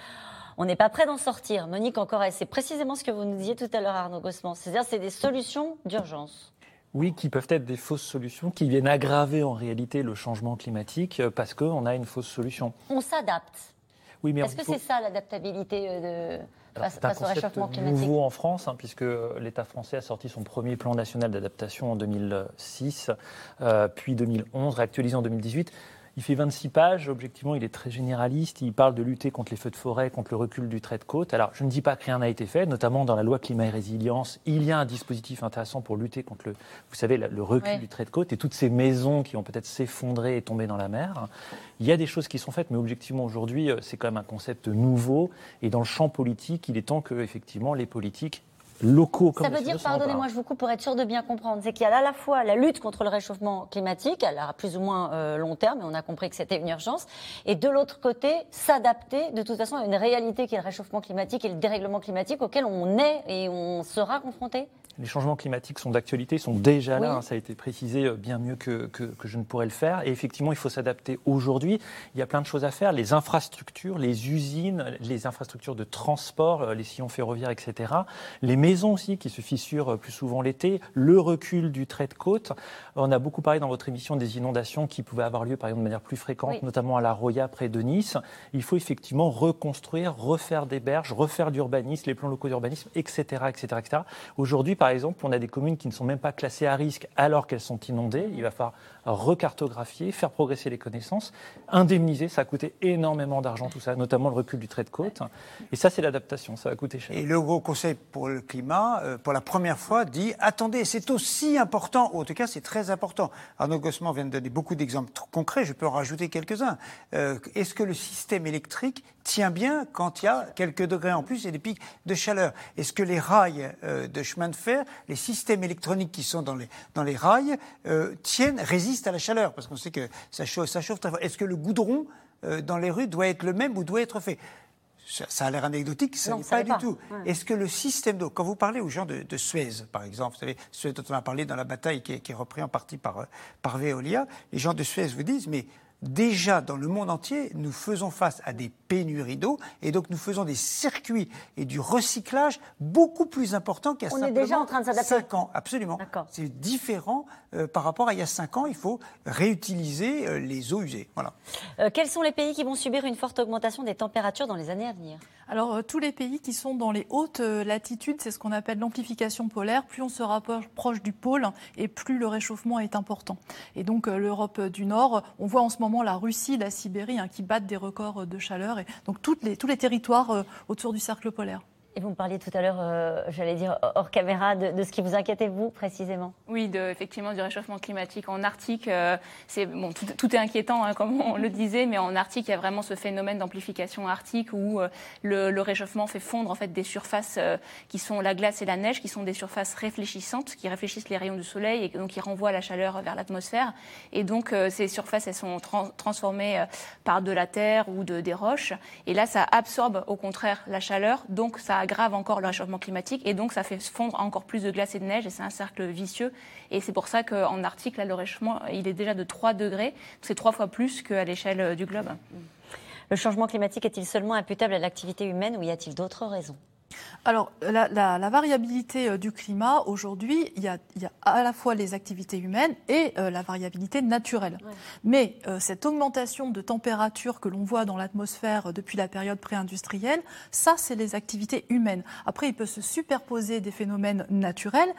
On n'est pas prêt d'en sortir. Monique, encore, c'est précisément ce que vous nous disiez tout à l'heure, Arnaud Gossman. C'est-à-dire, c'est des solutions d'urgence. Oui, qui peuvent être des fausses solutions, qui viennent aggraver en réalité le changement climatique euh, parce qu'on a une fausse solution. On s'adapte. Oui, mais Est-ce que c'est ça l'adaptabilité euh, face, au réchauffement climatique. nouveau en France, hein, puisque l'État français a sorti son premier plan national d'adaptation en 2006, euh, puis 2011, réactualisé en 2018. Il fait 26 pages, objectivement, il est très généraliste, il parle de lutter contre les feux de forêt, contre le recul du trait de côte. Alors, je ne dis pas que rien n'a été fait, notamment dans la loi climat et résilience, il y a un dispositif intéressant pour lutter contre le, vous savez, le recul du trait de côte et toutes ces maisons qui ont peut-être s'effondrer et tomber dans la mer. Il y a des choses qui sont faites, mais objectivement, aujourd'hui, euh, c'est quand même un concept nouveau. Et dans le champ politique, il est temps que, effectivement, les politiques locaux Ça veut dire, pardonnez-moi, je vous coupe pour être sûr de bien comprendre, c'est qu'il y a à la fois la lutte contre le réchauffement climatique, à plus ou moins euh, long terme, et on a compris que c'était une urgence, et de l'autre côté, s'adapter de toute façon à une réalité qui est le réchauffement climatique et le dérèglement climatique auquel on est et on sera confronté les changements climatiques sont d'actualité, sont déjà là, hein, ça a été précisé euh, bien mieux que, que, je ne pourrais le faire. Et effectivement, il faut s'adapter aujourd'hui. Il y a plein de choses à faire. Les infrastructures, les usines, les infrastructures de transport, euh, les sillons ferroviaires, etc. Les maisons aussi qui se fissurent euh, plus souvent l'été. Le recul du trait de côte. On a beaucoup parlé dans votre émission des inondations qui pouvaient avoir lieu, par exemple, de manière plus fréquente, notamment à la Roya, près de Nice. Il faut effectivement reconstruire, refaire des berges, refaire l'urbanisme, les plans locaux d'urbanisme, etc., etc., etc. Aujourd'hui, par exemple, on a des communes qui ne sont même pas classées à risque alors qu'elles sont inondées. Il va falloir recartographier, faire progresser les connaissances, indemniser. Ça a coûté énormément d'argent, tout ça, notamment le recul du trait de côte. Et ça, c'est l'adaptation. Ça va coûter cher. Et le Haut Conseil pour le climat, euh, pour la première fois, dit attendez, c'est aussi important, ou en tout cas, c'est très important. Arnaud Gossman vient de donner beaucoup d'exemples concrets. Je peux en rajouter quelques-uns. Euh, est-ce que le système électrique tient bien quand il y a quelques degrés en plus et des pics de chaleur? Est-ce que les rails euh, de chemin de fer les systèmes électroniques qui sont dans les, dans les rails tiennent, résistent à la chaleur, parce qu'on sait que ça chauffe, ça chauffe très fort. Est-ce que le goudron euh, dans les rues doit être le même ou doit être fait? Ça, a l'air anecdotique, ça n'est pas, du tout. Est-ce que le système d'eau, quand vous parlez aux gens de, Suez, par exemple, vous savez, Suez dont on a parlé dans la bataille qui est, qui est repris en partie par, par Veolia, les gens de Suez vous disent, mais déjà dans le monde entier, nous faisons face à des pénuries d'eau et donc nous faisons des circuits et du recyclage beaucoup plus importants qu'il y a On est déjà en train de s'adapter. 5 ans. Absolument. C'est différent euh, par rapport à il y a 5 ans. Il faut réutiliser euh, les eaux usées. Voilà. Euh, quels sont les pays qui vont subir une forte augmentation des températures dans les années à venir? Alors tous les pays qui sont dans les hautes latitudes, c'est ce qu'on appelle l'amplification polaire. Plus on se rapproche proche du pôle et plus le réchauffement est important. Et donc l'Europe du Nord, on voit en ce moment la Russie, la Sibérie, hein, qui battent des records de chaleur, et donc tous les territoires euh, autour du cercle polaire. Et vous me parliez tout à l'heure, euh, j'allais dire hors caméra, de, ce qui vous inquiétait vous précisément? Oui, effectivement du réchauffement climatique en Arctique. Euh, c'est bon, tout, est inquiétant, hein, comme on le disait, mais en Arctique, il y a vraiment ce phénomène d'amplification arctique où euh, le, réchauffement fait fondre en fait des surfaces qui sont la glace et la neige, qui sont des surfaces réfléchissantes, qui réfléchissent les rayons du soleil et donc qui renvoient la chaleur vers l'atmosphère. Et donc ces surfaces, elles sont transformées par de la terre ou de, des roches. Et là, ça absorbe au contraire la chaleur, donc ça aggrave encore le réchauffement climatique et donc ça fait fondre encore plus de glace et de neige et c'est un cercle vicieux. Et c'est pour ça qu'en Arctique, là, le réchauffement, il est déjà de 3 degrés. C'est trois fois plus qu'à l'échelle euh, du globe. Le changement climatique est-il seulement imputable à l'activité humaine ou y a-t-il d'autres raisons? Alors, la, variabilité euh, du climat, aujourd'hui, il, y a à la fois les activités humaines et euh, la variabilité naturelle. Mais euh, cette augmentation de température que l'on voit dans l'atmosphère depuis la période pré-industrielle, ça, c'est les activités humaines. Après, il peut se superposer des phénomènes naturels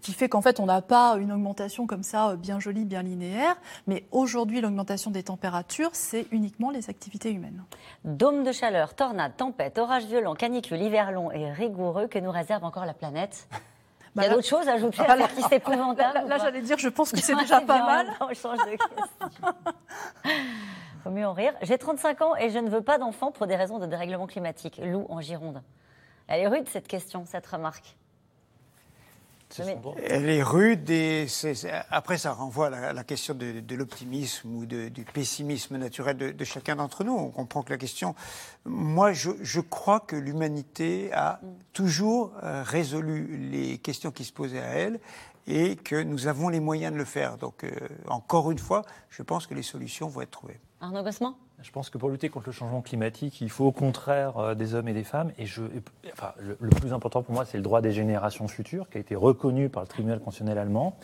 qui fait qu'en fait, on n'a pas une augmentation comme ça, bien jolie, bien linéaire. Mais aujourd'hui, l'augmentation des températures, c'est uniquement les activités humaines. Dôme de chaleur, tornade, tempête, orage violent, canicule, hiver long et rigoureux que nous réserve encore la planète il y a bah, d'autres choses à ajouter à cette liste épouvantable Là, j'allais dire, je pense que c'est déjà pas mal. On change de question. Faut mieux en rire. J'ai 35 ans et je ne veux pas d'enfant pour des raisons de dérèglement climatique. Lou, en Gironde. Elle est rude, cette question, cette remarque. Elle est rude et après ça renvoie à la, question de, l'optimisme ou du pessimisme naturel de, chacun d'entre nous. On comprend que la question, moi je, crois que l'humanité a toujours euh, résolu les questions qui se posaient à elle et que nous avons les moyens de le faire. Donc euh, encore une fois, je pense que les solutions vont être trouvées. Arnaud Gossement je pense que pour lutter contre le changement climatique, il faut au contraire euh, des hommes et des femmes. Et je, enfin, le, le plus important pour moi, c'est le droit des générations futures, qui a été reconnu par le tribunal constitutionnel allemand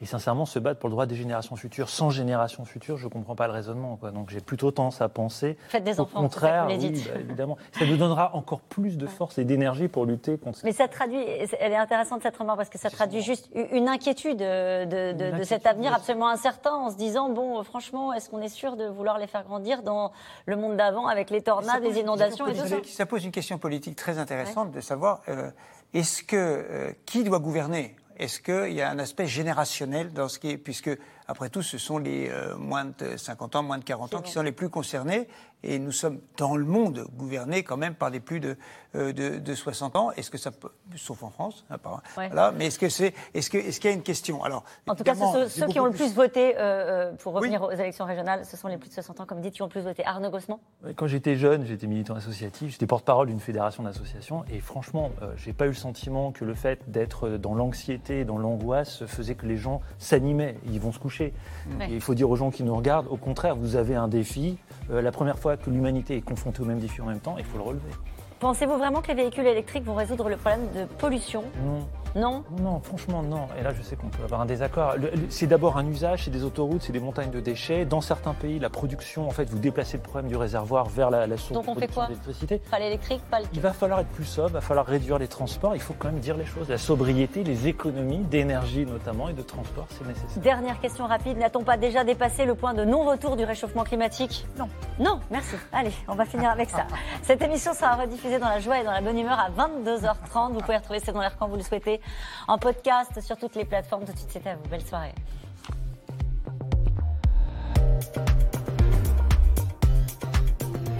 et sincèrement se battre pour le droit des générations futures. Sans générations futures, je ne comprends pas le raisonnement. Quoi. Donc j'ai plutôt tendance à penser Faites des au enfants, contraire, oui, bah, évidemment, ça nous donnera encore plus de force et d'énergie pour lutter contre. Mais ça traduit, elle est intéressante cette remarque parce que ça traduit juste une inquiétude de, de, de cet avenir absolument incertain, en se disant bon, franchement, est-ce qu'on est sûr de vouloir les faire grandir dans le monde d'avant avec les tornades, les inondations et tout ça Ça pose une question politique très intéressante de savoir euh, est-ce que euh, qui doit gouverner est-ce qu'il y a un aspect générationnel dans ce qui est, puisque après tout, ce sont les euh, moins de 50 ans, moins de 40 ans qui sont les plus concernés. Et nous sommes dans le monde gouvernés quand même par des plus de, euh, de, 60 ans. Est-ce que ça peut, sauf en France, apparemment. Voilà. Mais est-ce que c'est, est-ce que, est-ce qu'il y a une question? Alors, en tout cas, ceux, qui ont le plus, voté euh, pour revenir aux élections régionales, ce sont les plus de 60 ans, comme dit, qui ont le plus voté. Arnaud Gossement. Quand j'étais jeune, j'étais militant associatif, j'étais porte-parole d'une fédération d'associations, et franchement, j'ai pas eu le sentiment que le fait d'être dans l'anxiété, dans l'angoisse, faisait que les gens s'animaient. Ils vont se coucher il faut dire aux gens qui nous regardent, au contraire, vous avez un défi. Euh, la première fois que l'humanité est confrontée au même défi en même temps, il faut le relever. Pensez-vous vraiment que les véhicules électriques vont résoudre le problème de pollution? Non. Non Non, franchement, non. Et là, je sais qu'on peut avoir un désaccord. C'est d'abord un usage, c'est des autoroutes, c'est des montagnes de déchets. Dans certains pays, la production, en fait, vous déplacez le problème du réservoir vers la, la source d'électricité. Pas l'électrique, pas le... Il va falloir être plus sobre, il va falloir réduire les transports. Il faut quand même dire les choses. La sobriété, les économies d'énergie notamment et de transport, c'est nécessaire. Dernière question rapide. N'a-t-on pas déjà dépassé le point de non-retour du réchauffement climatique? Non. Non, merci. Allez, on va finir avec ça. Cette émission sera rediffusée dans la joie et dans la bonne humeur à 22h30. Vous pouvez retrouver C'est dans l'air quand vous le souhaitez en podcast sur toutes les plateformes. Tout de suite, c'était à vous. Belle soirée.